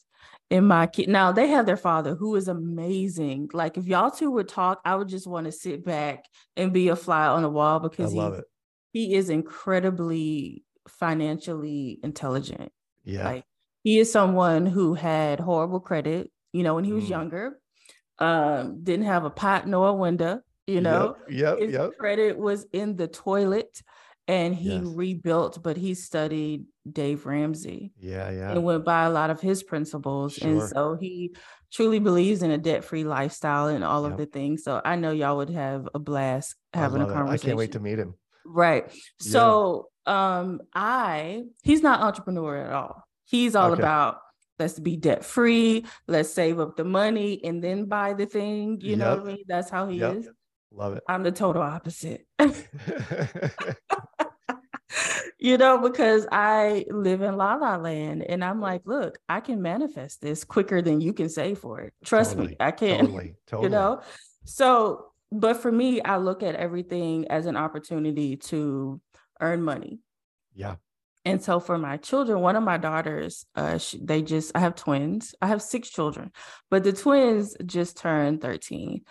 Speaker 2: and my kid now they have their father who is amazing. Like if y'all two would talk, I would just want to sit back and be a fly on the wall
Speaker 3: I
Speaker 2: because
Speaker 3: love
Speaker 2: he,
Speaker 3: it.
Speaker 2: he is incredibly financially intelligent.
Speaker 3: Yeah.
Speaker 2: Like he is someone who had horrible credit, you know, when he was
Speaker 3: Mm.
Speaker 2: younger, um, didn't have a pot nor a window, you know,
Speaker 3: Yep. Yep.
Speaker 2: his
Speaker 3: yep.
Speaker 2: credit was in the toilet and he
Speaker 3: Yes.
Speaker 2: rebuilt, but he studied Dave Ramsey
Speaker 3: Yeah. Yeah.
Speaker 2: and went by a lot of his principles. And so he truly believes in a debt-free lifestyle and all of the things. So I know y'all would have a blast having a
Speaker 3: conversation. it. I can't wait to meet him.
Speaker 2: Right. So um I he's not entrepreneur at all. He's all
Speaker 3: Okay.
Speaker 2: about let's be debt free, let's save up the money and then buy the thing. You know what I mean? That's how he
Speaker 3: Yep.
Speaker 2: is.
Speaker 3: Love it.
Speaker 2: I'm the total opposite. you know, because I live in La La Land and I'm like, look, I can manifest this quicker than you can say for it. Trust
Speaker 3: Totally,
Speaker 2: me, I can.
Speaker 3: totally. Totally.
Speaker 2: You know? So, but for me, I look at everything as an opportunity to earn money.
Speaker 3: Yeah.
Speaker 2: And so for my children, one of my daughters, uh, sh they just, I have twins. I have six children, but the twins just turned 13.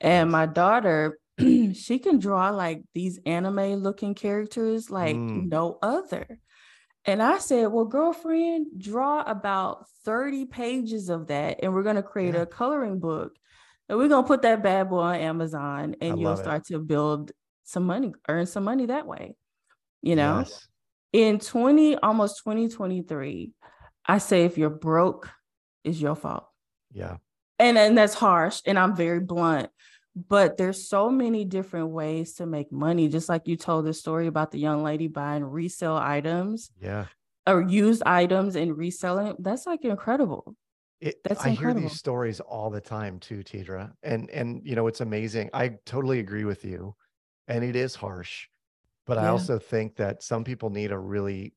Speaker 2: And my daughter, she can draw like these anime looking characters like
Speaker 3: Mm.
Speaker 2: no other. And I said, Well, girlfriend, draw about 30 pages of that, and we're going to create
Speaker 3: Yeah.
Speaker 2: a coloring book. And we're going to put that bad boy on Amazon, and
Speaker 3: I
Speaker 2: you'll
Speaker 3: love it.
Speaker 2: start to build some money, earn some money that way. You know?
Speaker 3: Yes.
Speaker 2: in 20 almost 2023 i say if you're broke is your fault
Speaker 3: Yeah.
Speaker 2: and and that's harsh and i'm very blunt but there's so many different ways to make money just like you told the story about the young lady buying resale items
Speaker 3: Yeah.
Speaker 2: or used items and reselling that's like incredible
Speaker 3: It,
Speaker 2: That's
Speaker 3: I hear these stories all the time too, Tidra. And and you know, it's amazing. I totally agree with you. And it is harsh. But I also think that some people need a really,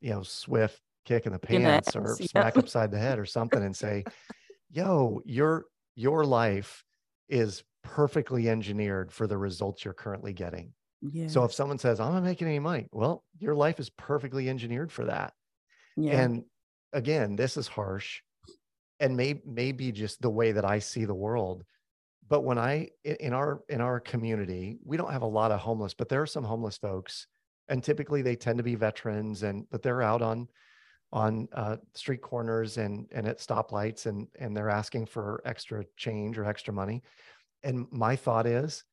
Speaker 3: you know, swift kick in the
Speaker 2: In the
Speaker 3: pants or
Speaker 2: yep.
Speaker 3: smack upside the head or something and say, yo, your your life is perfectly engineered for the results you're currently getting.
Speaker 2: yeah
Speaker 3: So if someone says, I'm not making any money, well, your life is perfectly engineered for that.
Speaker 2: yeah
Speaker 3: And again, this is harsh and may maybe just the way that I see the world. But when I in in our in our community, we don't have a lot of homeless, but there are some homeless folks, and typically they tend to be veterans, and but they're out on on uh, street corners and and at stoplights, and and they're asking for extra change or extra money. And my thought is,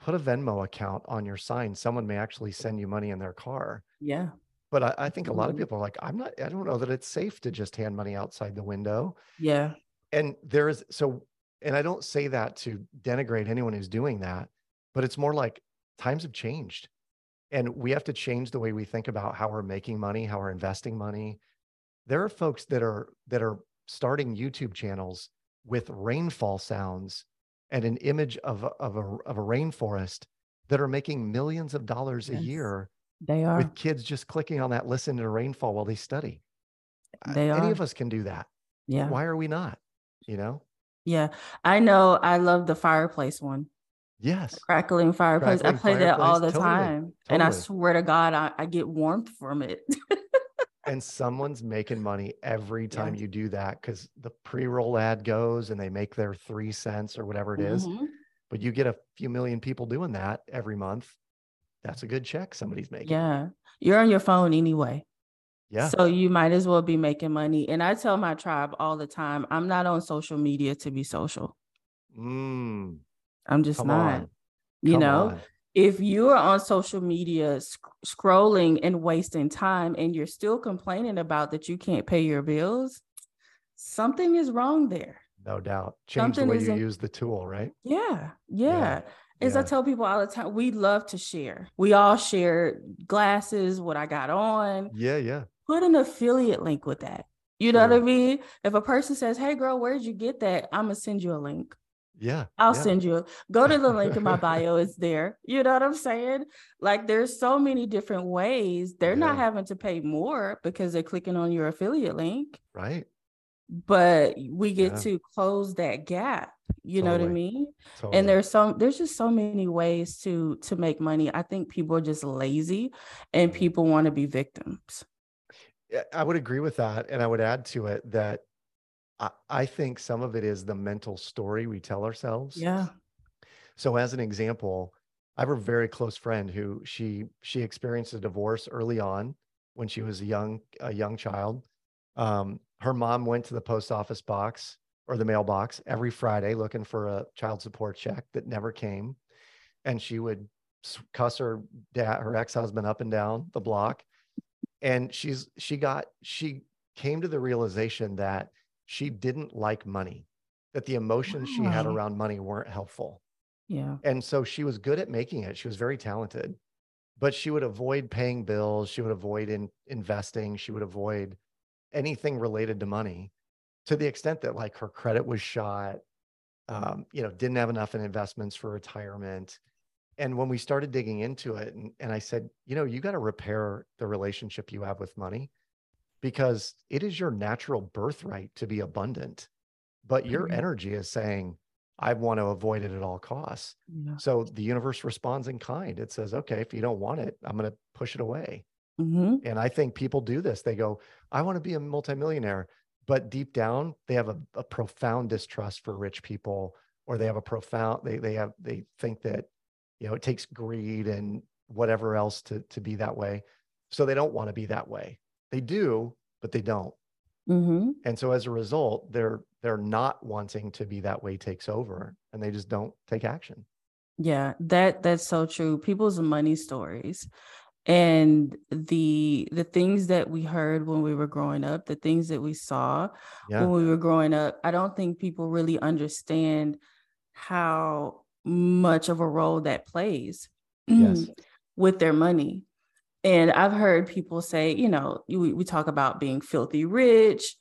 Speaker 3: put a Venmo account on your sign. Someone may actually send you money in their car.
Speaker 2: yeah
Speaker 3: But I, I think a lot of people are like, I'm not, I don't know that it's safe to just hand money outside the window.
Speaker 2: yeah
Speaker 3: And there is, so, and I don't say that to denigrate anyone who's doing that, but it's more like times have changed. And we have to change the way we think about how we're making money, how we're investing money. There are folks that are, that are starting YouTube channels with rainfall sounds and an image of, a- of a, of a rainforest that are making millions of dollars
Speaker 2: Yes.
Speaker 3: a year
Speaker 2: They are.
Speaker 3: with kids just clicking on that listen to rainfall while they study. Uh,
Speaker 2: They
Speaker 3: Any of us can do that.
Speaker 2: yeah.
Speaker 3: Why are we not? You know?
Speaker 2: Yeah. I know I love the fireplace one.
Speaker 3: Yes.
Speaker 2: Crackling fireplace. I
Speaker 3: Crackling
Speaker 2: play that all the
Speaker 3: totally,
Speaker 2: time. And I swear to God, I, I get warmth from it.
Speaker 3: And someone's making money every time
Speaker 2: Yeah.
Speaker 3: you do that because the pre roll ad goes and they make their three cents or whatever it is.
Speaker 2: Mhm.
Speaker 3: But you get a few million people doing that every month. That's a good check somebody's making.
Speaker 2: Yeah. You're on your phone anyway.
Speaker 3: Yeah.
Speaker 2: So you might as well be making money. And I tell my tribe all the time, I'm not on social media to be social.
Speaker 3: Mm,
Speaker 2: I'm just
Speaker 3: come
Speaker 2: not.
Speaker 3: on.
Speaker 2: You
Speaker 3: come
Speaker 2: know,
Speaker 3: on.
Speaker 2: If you're on social media sc- scrolling and wasting time and you're still complaining about that you can't pay your bills, something is wrong there.
Speaker 3: No doubt. Change the way you use the tool, right?
Speaker 2: Yeah. Yeah. As I tell people all the time, we love to share. We all share glasses, what I got on.
Speaker 3: Yeah. Yeah.
Speaker 2: Put an affiliate link with that. You know what I mean? If a person says, Hey girl, where'd you get that? I'm gonna send you a link.
Speaker 3: Yeah.
Speaker 2: I'll
Speaker 3: yeah.
Speaker 2: send you. Go to the link in my bio. It's there. You know what I'm saying? Like there's so many different ways. They're not having to pay more because they're clicking on your affiliate link,
Speaker 3: Right.
Speaker 2: but we get
Speaker 3: Yeah.
Speaker 2: to close that gap. You know what I mean?
Speaker 3: Totally.
Speaker 2: And there's so there's just so many ways to to make money. I think people are just lazy and
Speaker 3: Mhm.
Speaker 2: people want to be victims.
Speaker 3: Yeah, I would agree with that. And I would add to it that I, I think some of it is the mental story we tell ourselves.
Speaker 2: Yeah.
Speaker 3: So as an example, I have a very close friend who she she experienced a divorce early on when she was a young a young child. Um, her mom went to the post office box or the mailbox every Friday looking for a child support check that never came, and she would cuss her dad, her ex husband, up and down the block. And she's she got she came to the realization that she didn't like money, that the emotions she had around money weren't helpful.
Speaker 2: Yeah.
Speaker 3: And so she was good at making it. She was very talented, but she would avoid paying bills. She would avoid in, investing. She would avoid anything related to money to the extent that like her credit was shot, um, you know, didn't have enough in investments for retirement. And when we started digging into it, and, and I said, you know, you got to repair the relationship you have with money because it is your natural birthright to be abundant. But your
Speaker 2: Mhm.
Speaker 3: energy is saying, I want to avoid it at all costs.
Speaker 2: Yeah.
Speaker 3: So the universe responds in kind. It says, okay, if you don't want it, I'm going to push it away.
Speaker 2: hmm
Speaker 3: And I think people do this. They go, I want to be a multimillionaire. But deep down, they have a, a profound distrust for rich people, or they have a profound, they, they have, they think that, you know, it takes greed and whatever else to, to be that way. So they don't want to be that way. They do, but they don't.
Speaker 2: hmm
Speaker 3: And so as a result, they're, they're not wanting to be that way takes over and they just don't take action.
Speaker 2: Yeah, that that's so true. People's money stories and the the things that we heard when we were growing up, the things that we saw
Speaker 3: Yeah.
Speaker 2: when we were growing up, I don't think people really understand how much of a role that plays
Speaker 3: Yes.
Speaker 2: with their money. And I've heard people say, you know, we, we talk about being filthy rich.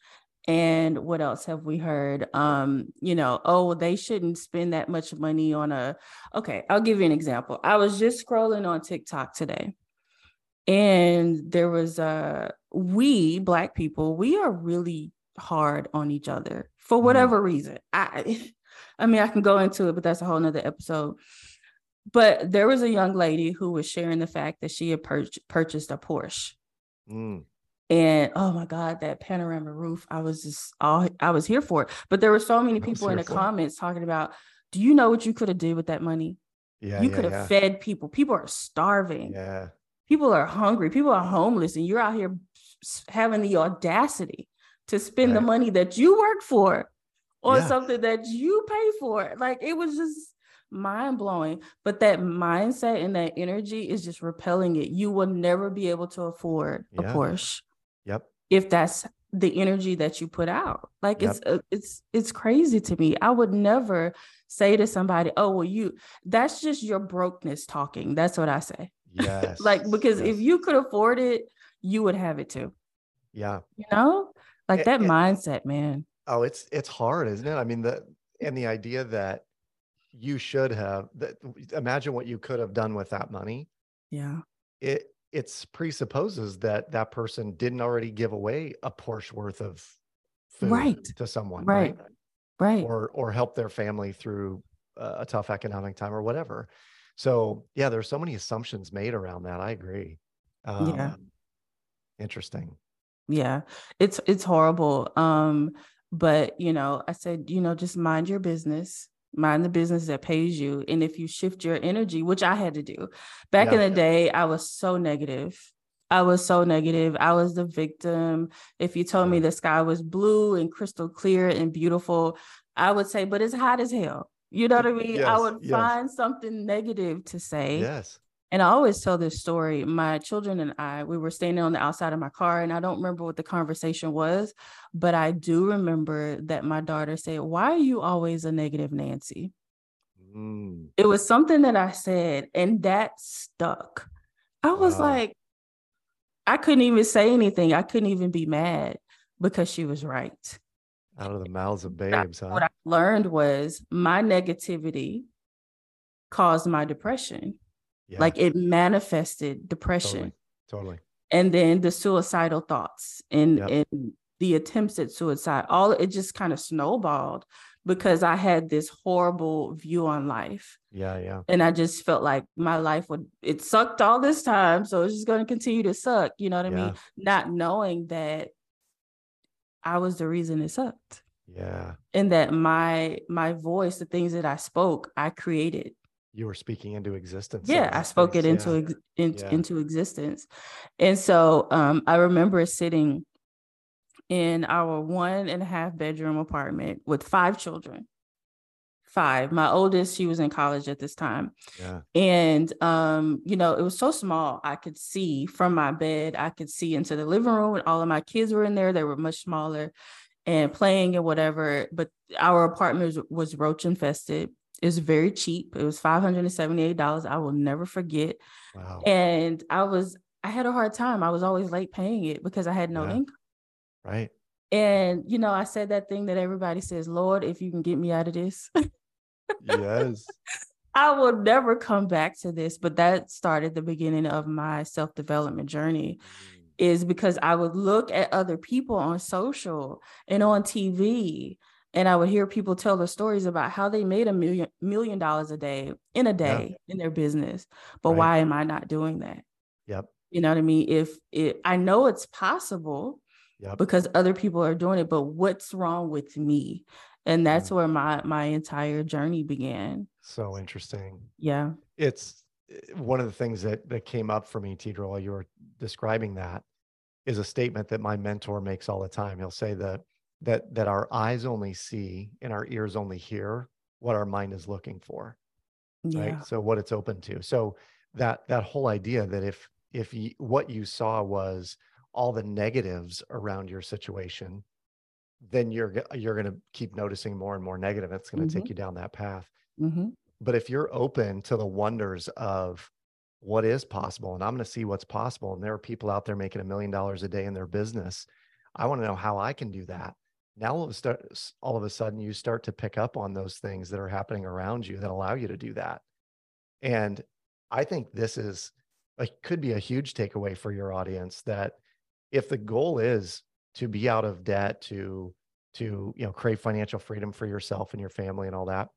Speaker 2: And what else have we heard? Um, you know, oh, they shouldn't spend that much money on a okay, I'll give you an example. I was just scrolling on TikTok today, and there was a we black people, we are really hard on each other for
Speaker 3: Mhm.
Speaker 2: whatever reason. I I mean, I can go into it, but that's a whole nother episode. But there was a young lady who was sharing the fact that she had pur- purchased a Porsche.
Speaker 3: Mm,
Speaker 2: And oh my God, that panorama roof, I was just all I was here for it. But there were so many people in the
Speaker 3: for it.
Speaker 2: comments talking about, do you know what you could have did with that money?
Speaker 3: yeah.
Speaker 2: you
Speaker 3: yeah,
Speaker 2: could have
Speaker 3: yeah.
Speaker 2: fed people. People are starving.
Speaker 3: Yeah.
Speaker 2: People are hungry. People are homeless, and you're out here having the audacity to spend the money that you work for on
Speaker 3: Yeah.
Speaker 2: something that you pay for. Like it was just mind blowing. But that mindset and that energy is just repelling it. You will never be able to afford a
Speaker 3: Yeah.
Speaker 2: Porsche
Speaker 3: Yep.
Speaker 2: if that's the energy that you put out. Like
Speaker 3: Yep.
Speaker 2: it's uh, it's it's crazy to me. I would never say to somebody, "Oh, well, you." That's just your brokenness talking. That's what I say.
Speaker 3: Yes.
Speaker 2: Like because
Speaker 3: yes.
Speaker 2: if you could afford it, you would have it too.
Speaker 3: yeah.
Speaker 2: You know, like
Speaker 3: A-
Speaker 2: that
Speaker 3: a-
Speaker 2: mindset, man.
Speaker 3: Oh, it's it's hard, isn't it? I mean, the and the idea that you should have that imagine what you could have done with that money
Speaker 2: Yeah.
Speaker 3: it it's presupposes that that person didn't already give away a Porsche worth of food
Speaker 2: Right.
Speaker 3: to someone
Speaker 2: Right.
Speaker 3: right,
Speaker 2: Right.
Speaker 3: or or help their family through a tough economic time or whatever so yeah there's so many assumptions made around that i agree
Speaker 2: Yeah.
Speaker 3: Um, interesting
Speaker 2: yeah it's it's horrible um but you know i said you know just mind your business mind the business that pays you and if you shift your energy which i had to do. Back in the day i was so negative. I was so negative. I was the victim. If you told me the sky was blue and crystal clear and beautiful i would say but it's hot as hell. You know what i mean? I would
Speaker 3: yes.
Speaker 2: find something negative to say.
Speaker 3: Yes
Speaker 2: and I always tell this story. My children and I, we were standing on the outside of my car, and I don't remember what the conversation was, but I do remember that my daughter said, Why are you always a negative Nancy?
Speaker 3: Mm,
Speaker 2: It was something that I said, and that stuck. I was
Speaker 3: Wow.
Speaker 2: like, I couldn't even say anything. I couldn't even be mad because she was right.
Speaker 3: out of the mouths of babes huh
Speaker 2: What I learned was my negativity caused my depression.
Speaker 3: Yeah.
Speaker 2: Like it manifested depression.
Speaker 3: totally. Totally
Speaker 2: and then the suicidal thoughts and
Speaker 3: Yep.
Speaker 2: and the attempts at suicide all it just kind of snowballed because i had this horrible view on life.
Speaker 3: Yeah yeah.
Speaker 2: And i just felt like my life would it sucked all this time so it's just going to continue to suck you know what i
Speaker 3: Yeah.
Speaker 2: mean not knowing that i was the reason it sucked.
Speaker 3: Yeah.
Speaker 2: And that my my voice the things that i spoke i created
Speaker 3: you were speaking into existence
Speaker 2: yeah i spoke it into
Speaker 3: yeah.
Speaker 2: ex- in,
Speaker 3: Yeah.
Speaker 2: into existence. And so um i remember sitting in our one and a half bedroom apartment with five children. Five. My oldest she was in college at this time.
Speaker 3: Yeah.
Speaker 2: And um you know it was so small i could see from my bed i could see into the living room and all of my kids were in there they were much smaller and playing and whatever but our apartment was, was roach infested it was very cheap. It was $578 i will never forget.
Speaker 3: Wow.
Speaker 2: And i was i had a hard time. I was always late paying it because i had no
Speaker 3: Yeah.
Speaker 2: income.
Speaker 3: Right.
Speaker 2: And you know i said that thing that everybody says lord if you can get me out of this.
Speaker 3: Yes.
Speaker 2: I will never come back to this, but that started the beginning of my self development journey. Mm. Is because I would look at other people on social and on TV, and I would hear people tell their stories about how they made a million million dollars a day in a day in their business. But
Speaker 3: Right.
Speaker 2: why am I not doing that?
Speaker 3: yep
Speaker 2: You know what I mean? If it, I know it's possible
Speaker 3: yep
Speaker 2: because other people are doing it, but what's wrong with me? And that's
Speaker 3: Mm.
Speaker 2: where my my entire journey began.
Speaker 3: so interesting
Speaker 2: Yeah.
Speaker 3: it's eh, one of the things that that came up for me Tidra while you were describing that is a statement that my mentor makes all the time he'll say that that that our eyes only see and our ears only hear what our mind is looking for
Speaker 2: Yeah.
Speaker 3: right so what it's open to. So that that whole idea that if if you, what you saw was all the negatives around your situation then you're you're going to keep noticing more and more negative. It's going to take you down that path.
Speaker 2: Hmm
Speaker 3: but if you're open to the wonders of what is possible and i'm going to see what's possible and there are people out there making a million dollars a day in their business i want to know how i can do that now all of, a start, all of a sudden you start to pick up on those things that are happening around you that allow you to do that. And i think this is a, could be a huge takeaway for your audience that if the goal is to be out of debt to to you know create financial freedom for yourself and your family and all that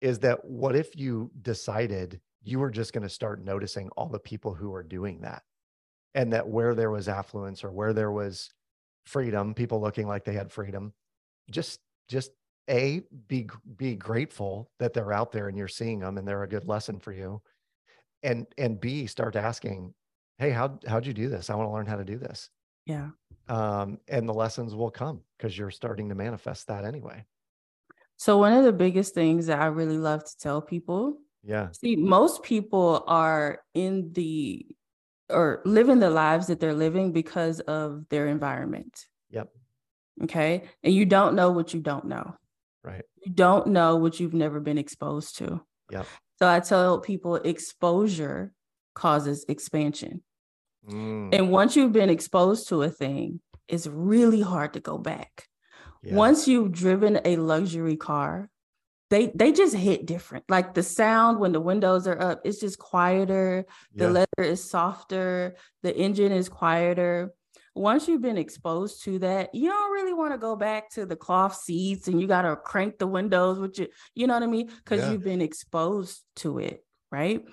Speaker 3: is that what if you decided you were just going to start noticing all the people who are doing that? And that where there was affluence or where there was freedom people looking like they had freedom. Just just a be be grateful that they're out there and you're seeing them and they're a good lesson for you. And and b start asking hey how how'd you do this? I want to learn how to do this.
Speaker 2: Yeah.
Speaker 3: um and the lessons will come because you're starting to manifest that anyway.
Speaker 2: So one of the biggest things that I really love to tell people,
Speaker 3: yeah.
Speaker 2: See, most people are in the or living the lives that they're living because of their environment.
Speaker 3: Yep.
Speaker 2: Okay. And you don't know what you don't know.
Speaker 3: right
Speaker 2: You don't know what you've never been exposed to.
Speaker 3: Yep.
Speaker 2: So I tell people exposure causes expansion.
Speaker 3: Mm,
Speaker 2: And once you've been exposed to a thing, it's really hard to go back.
Speaker 3: yeah.
Speaker 2: Once you've driven a luxury car, they they just hit different. Like the sound when the windows are up, it's just quieter. The
Speaker 3: Yeah.
Speaker 2: leather is softer. The engine is quieter. Once you've been exposed to that, you don't really want to go back to the cloth seats and you got to crank the windows, which you, you know what I mean, because
Speaker 3: Yeah.
Speaker 2: you've been exposed to it, right?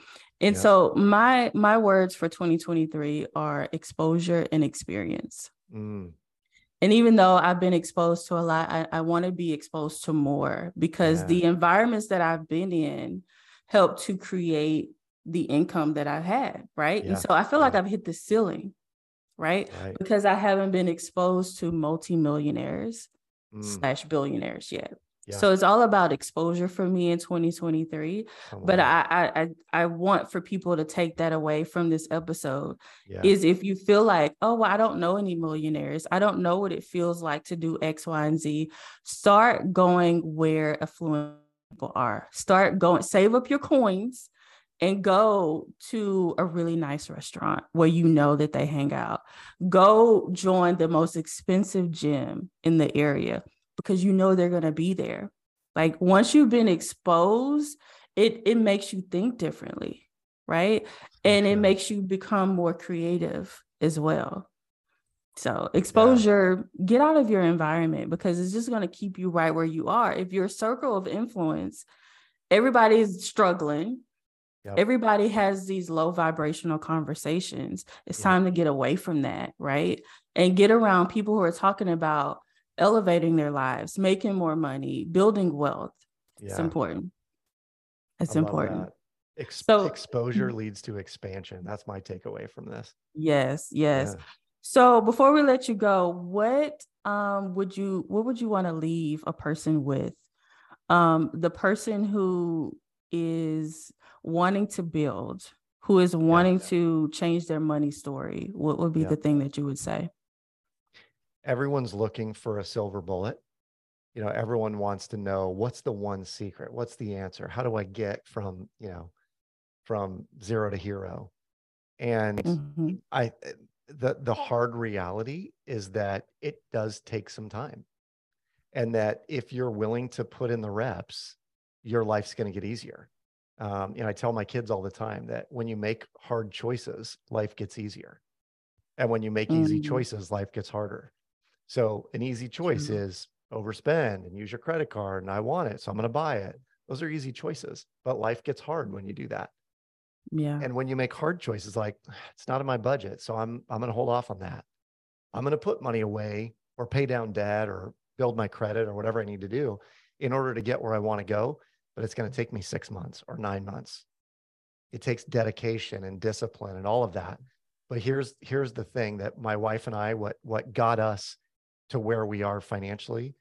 Speaker 2: And
Speaker 3: Yeah.
Speaker 2: so my my words for 2023 are exposure and experience.
Speaker 3: Mm,
Speaker 2: And even though I've been exposed to a lot, I, I want to be exposed to more because
Speaker 3: Yeah.
Speaker 2: the environments that I've been in help to create the income that I've had. Right.
Speaker 3: Yeah.
Speaker 2: And so I feel like
Speaker 3: Yeah.
Speaker 2: I've hit the ceiling. Right.
Speaker 3: right.
Speaker 2: Because I haven't been exposed to multimillionaires
Speaker 3: Mm,
Speaker 2: slash billionaires yet.
Speaker 3: Yeah.
Speaker 2: So it's all about exposure for me in 2023.
Speaker 3: come
Speaker 2: But I I I want for people to take that away from this episode
Speaker 3: yeah.
Speaker 2: is if you feel like, oh, well, I don't know any millionaires. I don't know what it feels like to do X, Y, and Z. Start going where affluent people are. Start going, save up your coins and go to a really nice restaurant where you know that they hang out. Go join the most expensive gym in the area because you know they're going to be there. Like once you've been exposed, it it makes you think differently, right? and it makes you become more creative as well. So, exposure, get out of your environment because it's just going to keep you right where you are. If your circle of influence, everybody's struggling,
Speaker 3: Yep.
Speaker 2: everybody has these low vibrational conversations. It's
Speaker 3: Yeah.
Speaker 2: time to get away from that, right? And get around people who are talking about elevating their lives, making more money, building wealth. It's important. It's important.
Speaker 3: Ex-
Speaker 2: So-
Speaker 3: exposure leads to expansion. That's my takeaway from this.
Speaker 2: Yes, yes.
Speaker 3: Yeah.
Speaker 2: So before we let you go, what um would you what would you want to leave a person with? Um the person who is wanting to build, who is wanting to change their money story, what would be
Speaker 3: Yeah.
Speaker 2: the thing that you would say?
Speaker 3: Everyone's looking for a silver bullet. You know, everyone wants to know what's the one secret? What's the answer? How do I get from, you know, from zero to hero? And
Speaker 2: Mhm.
Speaker 3: I the the hard reality is that it does take some time. And that if you're willing to put in the reps, your life's going to get easier. Um, you know, I tell my kids all the time that when you make hard choices, life gets easier. And when you make easy
Speaker 2: Mm.
Speaker 3: choices, life gets harder. So an easy choice
Speaker 2: True.
Speaker 3: is overspend and use your credit card and I want it, so I'm going to buy it. Those are easy choices, but life gets hard when you do that.
Speaker 2: Yeah.
Speaker 3: And when you make hard choices like it's not in my budget, so I'm I'm going to hold off on that. I'm going to put money away or pay down debt or build my credit or whatever I need to do in order to get where I want to go, but it's going to take me 6 months or 9 months. It takes dedication and discipline and all of that. But here's here's the thing that my wife and I what what got us to where we are financially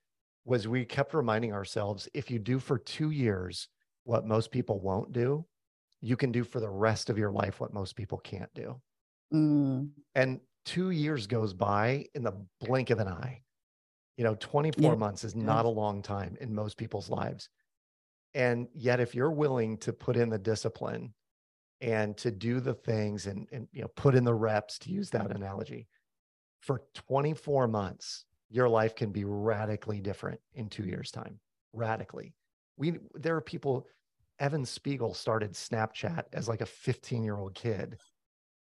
Speaker 3: was we kept reminding ourselves if you do for 2 years what most people won't do, you can do for the rest of your life what most people can't do.
Speaker 2: Mm,
Speaker 3: And two years goes by in the blink of an eye. You know, 24
Speaker 2: Yeah,
Speaker 3: months is not a long time in most people's lives. And yet, if you're willing to put in the discipline and to do the things and, and you know, put in the reps, to use that analogy, for 24 months, your life can be radically different in two years' time. Radically. We there are people, Evan Spiegel started Snapchat as like a 15 year old kid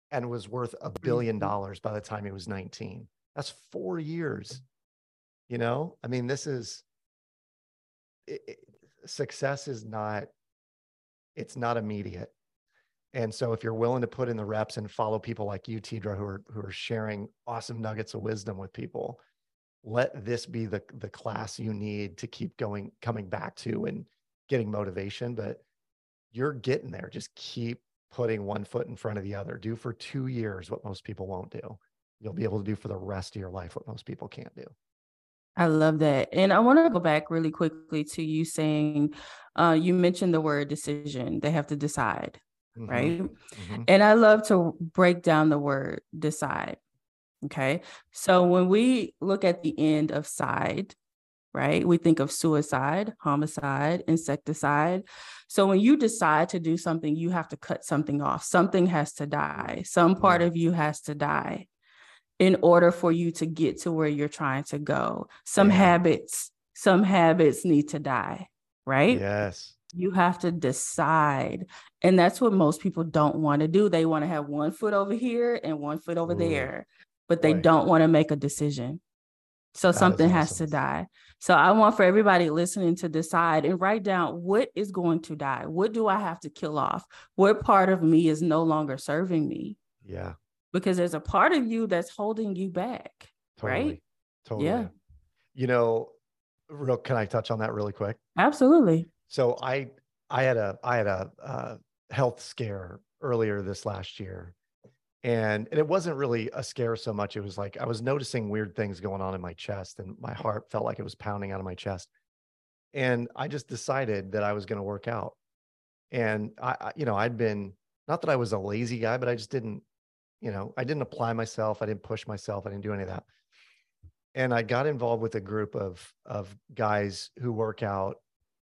Speaker 3: and was worth a billion
Speaker 2: Mhm.
Speaker 3: dollars by the time he was 19. That's four years. You know, I mean, this is it, it- success is not, it's not immediate. And so if you're willing to put in the reps and follow people like you, Tidra, who are who are sharing awesome nuggets of wisdom with people, let this be the the class you need to keep going, coming back to and getting motivation. But you're getting there. Just keep putting one foot in front of the other. Do for two years what most people won't do. You'll be able to do for the rest of your life what most people can't do.
Speaker 2: I love that. And I want to go back really quickly to you saying uh, you mentioned the word decision. They have to decide,
Speaker 3: Mhm,
Speaker 2: right?
Speaker 3: mhm.
Speaker 2: And I love to break down the word decide. Okay. So when we look at the end of side, right, we think of suicide, homicide, insecticide. So when you decide to do something, you have to cut something off. Something has to die. Some part of you has to die in order for you to get to where you're trying to go. Some
Speaker 3: Yeah.
Speaker 2: habits, some habits need to die. right?
Speaker 3: Yes.
Speaker 2: You have to decide. And that's what most people don't want to do. They want to have one foot over here and one foot over
Speaker 3: Ooh,
Speaker 2: there, but they
Speaker 3: boy.
Speaker 2: don't want to make a decision. So
Speaker 3: That
Speaker 2: something has to die. So I want for everybody listening to decide and write down what is going to die. What do I have to kill off? What part of me is no longer serving me?
Speaker 3: Yeah.
Speaker 2: Because there's a part of you that's holding you back.
Speaker 3: Totally.
Speaker 2: Right?
Speaker 3: Totally.
Speaker 2: Yeah.
Speaker 3: You know, real can I touch on that really quick?
Speaker 2: Absolutely.
Speaker 3: So I I had a I had a uh, health scare earlier this last year, and and it wasn't really a scare so much. It was like I was noticing weird things going on in my chest, and my heart felt like it was pounding out of my chest. And I just decided that I was going to work out. And I, I, you know, I'd been not that I was a lazy guy, but I just didn't, you know, I didn't apply myself. I didn't push myself. I didn't do any of that. And I got involved with a group of of guys who work out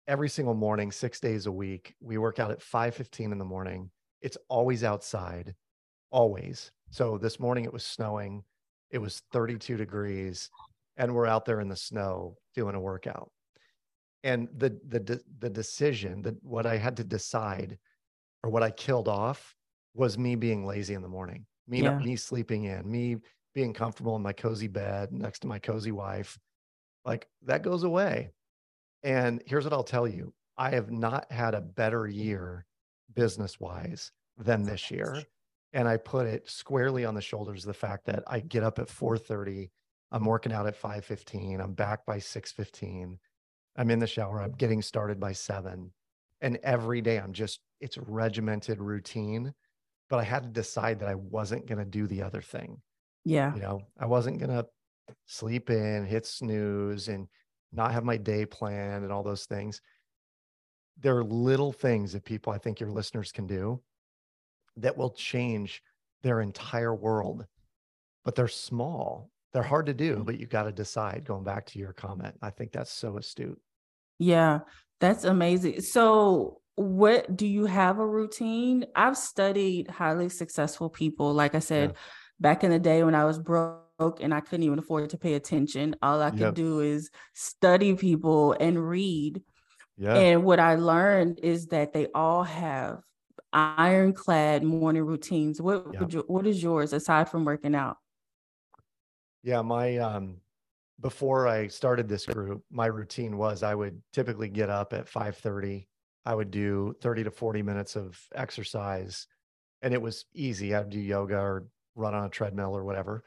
Speaker 3: every single morning, six days a week. We work out at 5:15 in the morning. It's always outside, always. So this morning it was snowing. It was 32 degrees, and we're out there in the snow doing a workout. And the the de- the decision that what I had to decide, or what I killed off, was me being lazy in the morning. Me not me sleeping in. Me being comfortable in my cozy bed next to my cozy wife. Like that goes away. And here's what I'll tell you I have not had a better year business wise than this year. And I put it squarely on the shoulders of the fact that I get up at 4:30, I'm working out at 5:15, I'm back by 6:15. I'm in the shower, I'm getting started by 7. And every day I'm just it's regimented routine, but I had to decide that I wasn't going to do the other thing
Speaker 2: Yeah.
Speaker 3: you know i wasn't gonna sleep in hit snooze and not have my day planned and all those things there are little things that people i think your listeners can do that will change their entire world but they're small they're hard to do mm-hmm. but you got to decide going back to your comment i think that's so astute
Speaker 2: Yeah, that's amazing. So, what do you have a routine? I've studied highly successful people. Like I said, back in the day when I was broke and I couldn't even afford to pay attention, all I could
Speaker 3: Yep.
Speaker 2: do is study people and read.
Speaker 3: yeah
Speaker 2: And what I learned is that they all have ironclad morning routines. What
Speaker 3: Yeah.
Speaker 2: would you, what is yours aside from working out?
Speaker 3: Yeah, my um before I started this group, my routine was I would typically get up at 5:30. I would do 30 to 40 minutes of exercise and it was easy. I'd do yoga or run on a treadmill or whatever.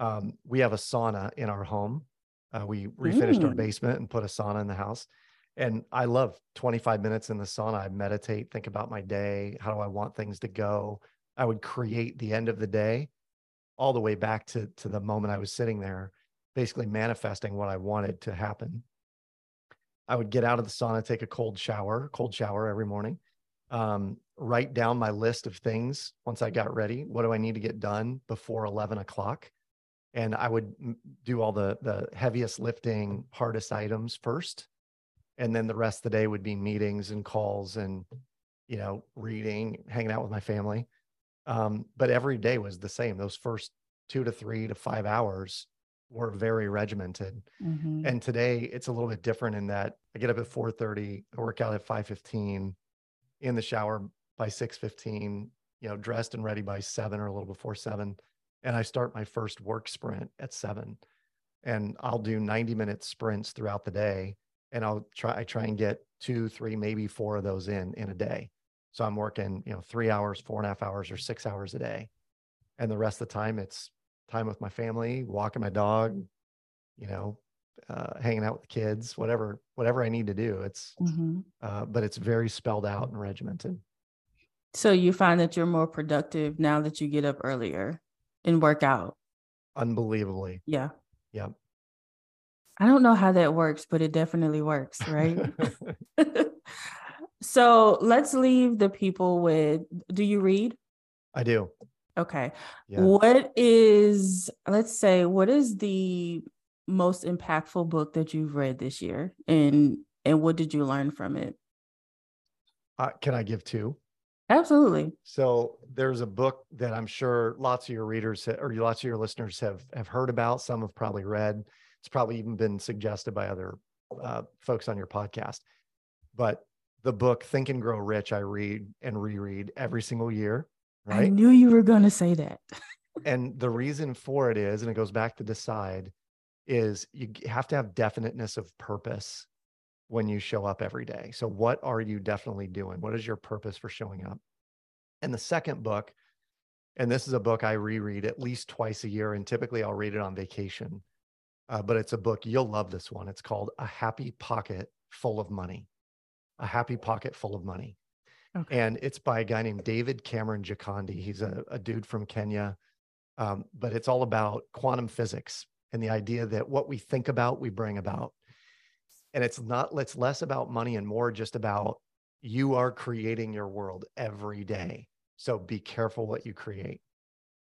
Speaker 3: Um, we have a sauna in our home. Uh, we refinished our
Speaker 2: Mm.
Speaker 3: basement and put a sauna in the house. And I love 25 minutes in the sauna. I meditate, think about my day. How do I want things to go? I would create the end of the day all the way back to to the moment I was sitting there, basically manifesting what I wanted to happen. I would get out of the sauna, take a cold shower, cold shower every morning, um, write down my list of things once I got ready. What do I need to get done before 11 o'clock? And I would do all the the heaviest lifting, hardest items first, and then the rest of the day would be meetings and calls and you know reading, hanging out with my family. Um, but every day was the same. Those first two to three to five hours were very regimented.
Speaker 2: Mhm.
Speaker 3: And today it's a little bit different in that I get up at 4:30, I work out at 5:15, in the shower by 6:15, you know, dressed and ready by 7 or a little before 7, and I start my first work sprint at 7. And I'll do 90 minute sprints throughout the day and I'll try I try and get 2, 3, maybe 4 of those in in a day. So I'm working, you know, 3 hours, four and a half hours or 6 hours a day. And the rest of the time it's time with my family, walking my dog, you know, uh, hanging out with the kids, whatever, whatever I need to do. It's,
Speaker 2: Mhm.
Speaker 3: uh, but it's very spelled out and regimented.
Speaker 2: So you find that you're more productive now that you get up earlier and work out.
Speaker 3: Unbelievably.
Speaker 2: Yeah.
Speaker 3: Yep.
Speaker 2: I don't know how that works, but it definitely works, right? so let's leave the people with do you read?
Speaker 3: I do.
Speaker 2: Okay.
Speaker 3: Yeah.
Speaker 2: What is, let's say, what is the most impactful book that you've read this year? And and what did you learn from it?
Speaker 3: Uh, can I give two?
Speaker 2: Absolutely.
Speaker 3: So there's a book that I'm sure lots of your readers or lots of your listeners have have heard about. Some have probably read. It's probably even been suggested by other uh, folks on your podcast. But the book Think and Grow Rich, I read and reread every single year. Right.
Speaker 2: I knew you were going to say that.
Speaker 3: and the reason for it is, and it goes back to decide, is you have to have definiteness of purpose when you show up every day. So, what are you definitely doing? What is your purpose for showing up? And the second book, and this is a book I reread at least twice a year, and typically I'll read it on vacation. Uh, but it's a book you'll love. This one. It's called A Happy Pocket Full of Money. A Happy Pocket Full of Money. Okay. And it's by a guy named David Cameron Gikandi. He's a, a dude from Kenya. Um, but it's all about quantum physics and the idea that what we think about, we bring about. And it's not, it's less about money and more just about you are creating your world every day. So be careful what you create.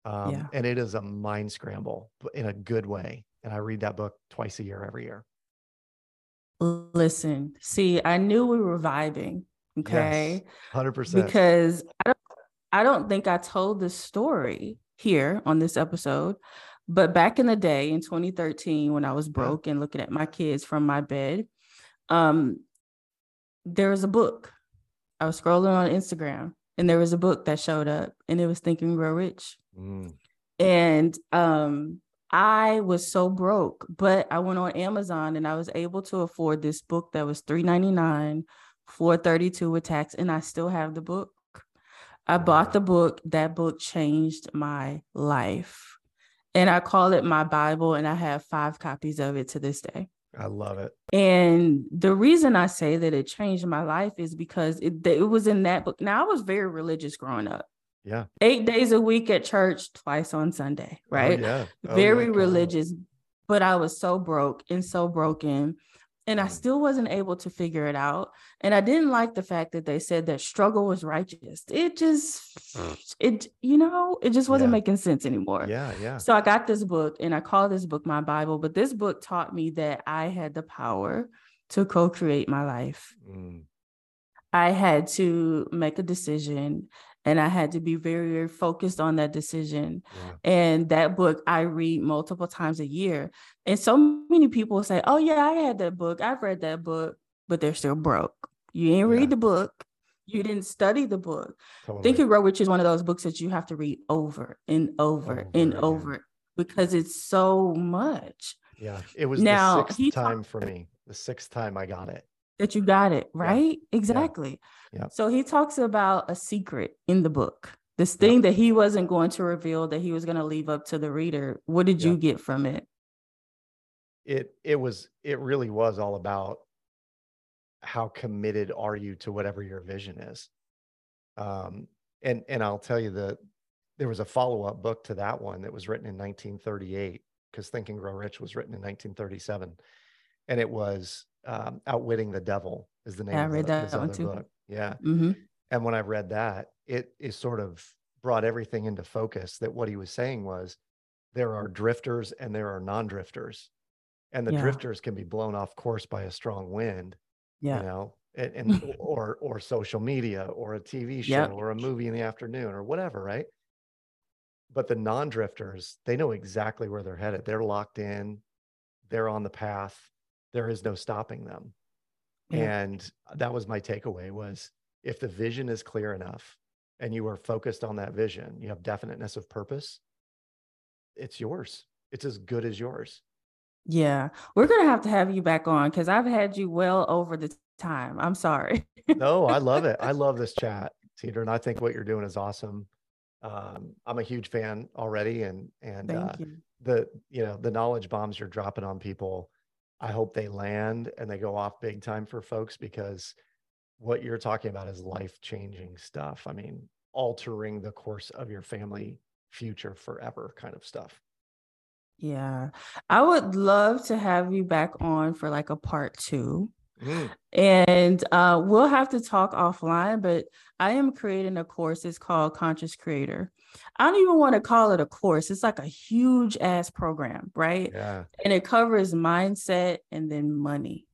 Speaker 3: Um, yeah. And it is a mind scramble in a good way. And I read that book twice a year, every year.
Speaker 2: Listen, see, I knew we were vibing. Okay.
Speaker 3: Yes, 100%.
Speaker 2: Because I don't, I don't think I told the story here on this episode, but back in the day in 2013, when I was broke yeah. and looking at my kids from my bed, um, there was a book. I was scrolling on Instagram and there was a book that showed up and it was Think and Grow Rich. Mm. And um, I was so broke, but I went on Amazon and I was able to afford this book that was $3.99, 432 with tax, and I still have the book. I bought the book. That book changed my life. And I call it my Bible, and I have five copies of it to this day.
Speaker 3: I love it.
Speaker 2: And the reason I say that it changed my life is because it, it was in that book. Now, I was very religious growing up.
Speaker 3: Yeah.
Speaker 2: Eight days a week at church, twice on Sunday, oh, right?
Speaker 3: Oh, yeah.
Speaker 2: Oh, very religious, but I was so broke and so broken and I mm. still wasn't able to figure it out. And I didn't like the fact that they said that struggle was righteous. It just, it, you know, it just wasn't yeah. making sense anymore.
Speaker 3: Yeah, yeah.
Speaker 2: So I got this book and I call this book my Bible, but this book taught me that I had the power to co create my life. Mm. I had to make a decision and I had to be very, very focused on that decision. Yeah. And that book I read multiple times a year. And so many people say, "Oh yeah, I had that book. I've read that book," but they're still broke. You didn't yeah. read the book. You didn't study the book. Totally. Think and Grow Rich is one of those books that you have to read over and over, over and over because it's so much.
Speaker 3: Yeah, it was now, the sixth time for me. The sixth time I got it
Speaker 2: that you got it right? Yeah. exactly. Yeah. so he talks about a secret in the book this thing that he wasn't going to reveal that he was going to leave up to the reader. What did you get from it?
Speaker 3: It it was it really was all about how committed are you to whatever your vision is. Um and and i'll tell you that there was a follow-up book to that one that was written in 1938 because think and grow rich was written in 1937 and it was um, Outwitting the Devil is the name yeah, of I read the, that one too. book. Yeah. Mm-hmm. And when I read that, it is sort of brought everything into focus that what he was saying was there are drifters and there are non-drifters. And the yeah. drifters can be blown off course by a strong wind. Yeah. You know, and, and or or social media or a TV show or a movie in the afternoon or whatever, right? But the non-drifters, they know exactly where they're headed. They're locked in, they're on the path, there is no stopping them. Yeah. And that was my takeaway was if the vision is clear enough and you are focused on that vision, you have definiteness of purpose, it's yours. It's as good as yours.
Speaker 2: Yeah. We're going to have to have you back on cuz I've had you well over the time. I'm sorry.
Speaker 3: no, I love it. I love this chat, Teeter, and I think what you're doing is awesome. Um, I'm a huge fan already and and uh, you. the you know, the knowledge bombs you're dropping on people I hope they land and they go off big time for folks because what you're talking about is life changing stuff. I mean, altering the course of your family future forever kind of stuff.
Speaker 2: Yeah. I would love to have you back on for like a part two. Mm. And uh, we'll have to talk offline, but I am creating a course. It's called Conscious Creator. I don't even want to call it a course. It's like a huge ass program, right?
Speaker 3: Yeah.
Speaker 2: And it covers mindset and then money.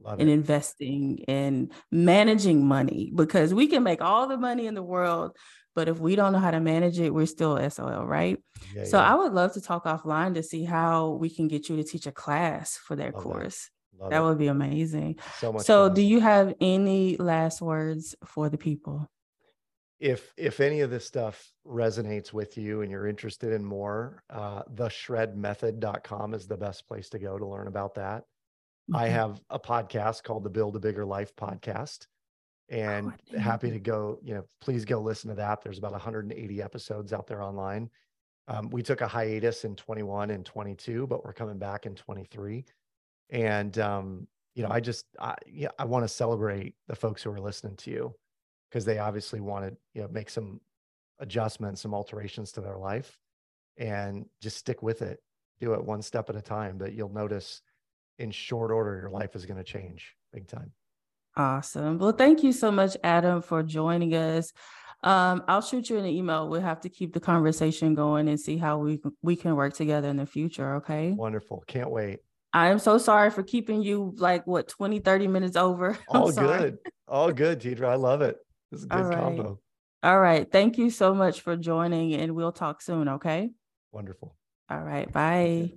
Speaker 2: Love and it. investing and managing money because we can make all the money in the world, but if we don't know how to manage it, we're still SOL, right? Yeah, so yeah. I would love to talk offline to see how we can get you to teach a class for that love course.
Speaker 3: Love
Speaker 2: that
Speaker 3: it.
Speaker 2: would be amazing.
Speaker 3: so much.
Speaker 2: So,
Speaker 3: fun.
Speaker 2: do you have any last words for the people?
Speaker 3: if if any of this stuff resonates with you and you're interested in more, uh, theshredmethod.com is the best place to go to learn about that. I
Speaker 2: Mhm.
Speaker 3: have a podcast called the Build a Bigger Life podcast. And
Speaker 2: I
Speaker 3: happy to go, you know, please go listen to that. There's about 180 episodes out there online. Um, we took a hiatus in 21 and 22, but we're coming back in 23. And um, you know, I just I yeah, I want to celebrate the folks who are listening to you because they obviously want to, you know, make some adjustments, some alterations to their life and just stick with it. Do it one step at a time, but you'll notice in short order your life is going to change big time.
Speaker 2: Awesome. Well, thank you so much, Adam, for joining us. Um, I'll shoot you an email. We'll have to keep the conversation going and see how we we can work together in the future. Okay.
Speaker 3: Wonderful. Can't wait.
Speaker 2: I am so sorry for keeping you like what 20, 30 minutes over. I'm
Speaker 3: All
Speaker 2: sorry.
Speaker 3: good. All good, Deidre. I love it. This is a good
Speaker 2: right.
Speaker 3: combo.
Speaker 2: All right. Thank you so much for joining and we'll talk soon. Okay.
Speaker 3: Wonderful.
Speaker 2: All right. Bye.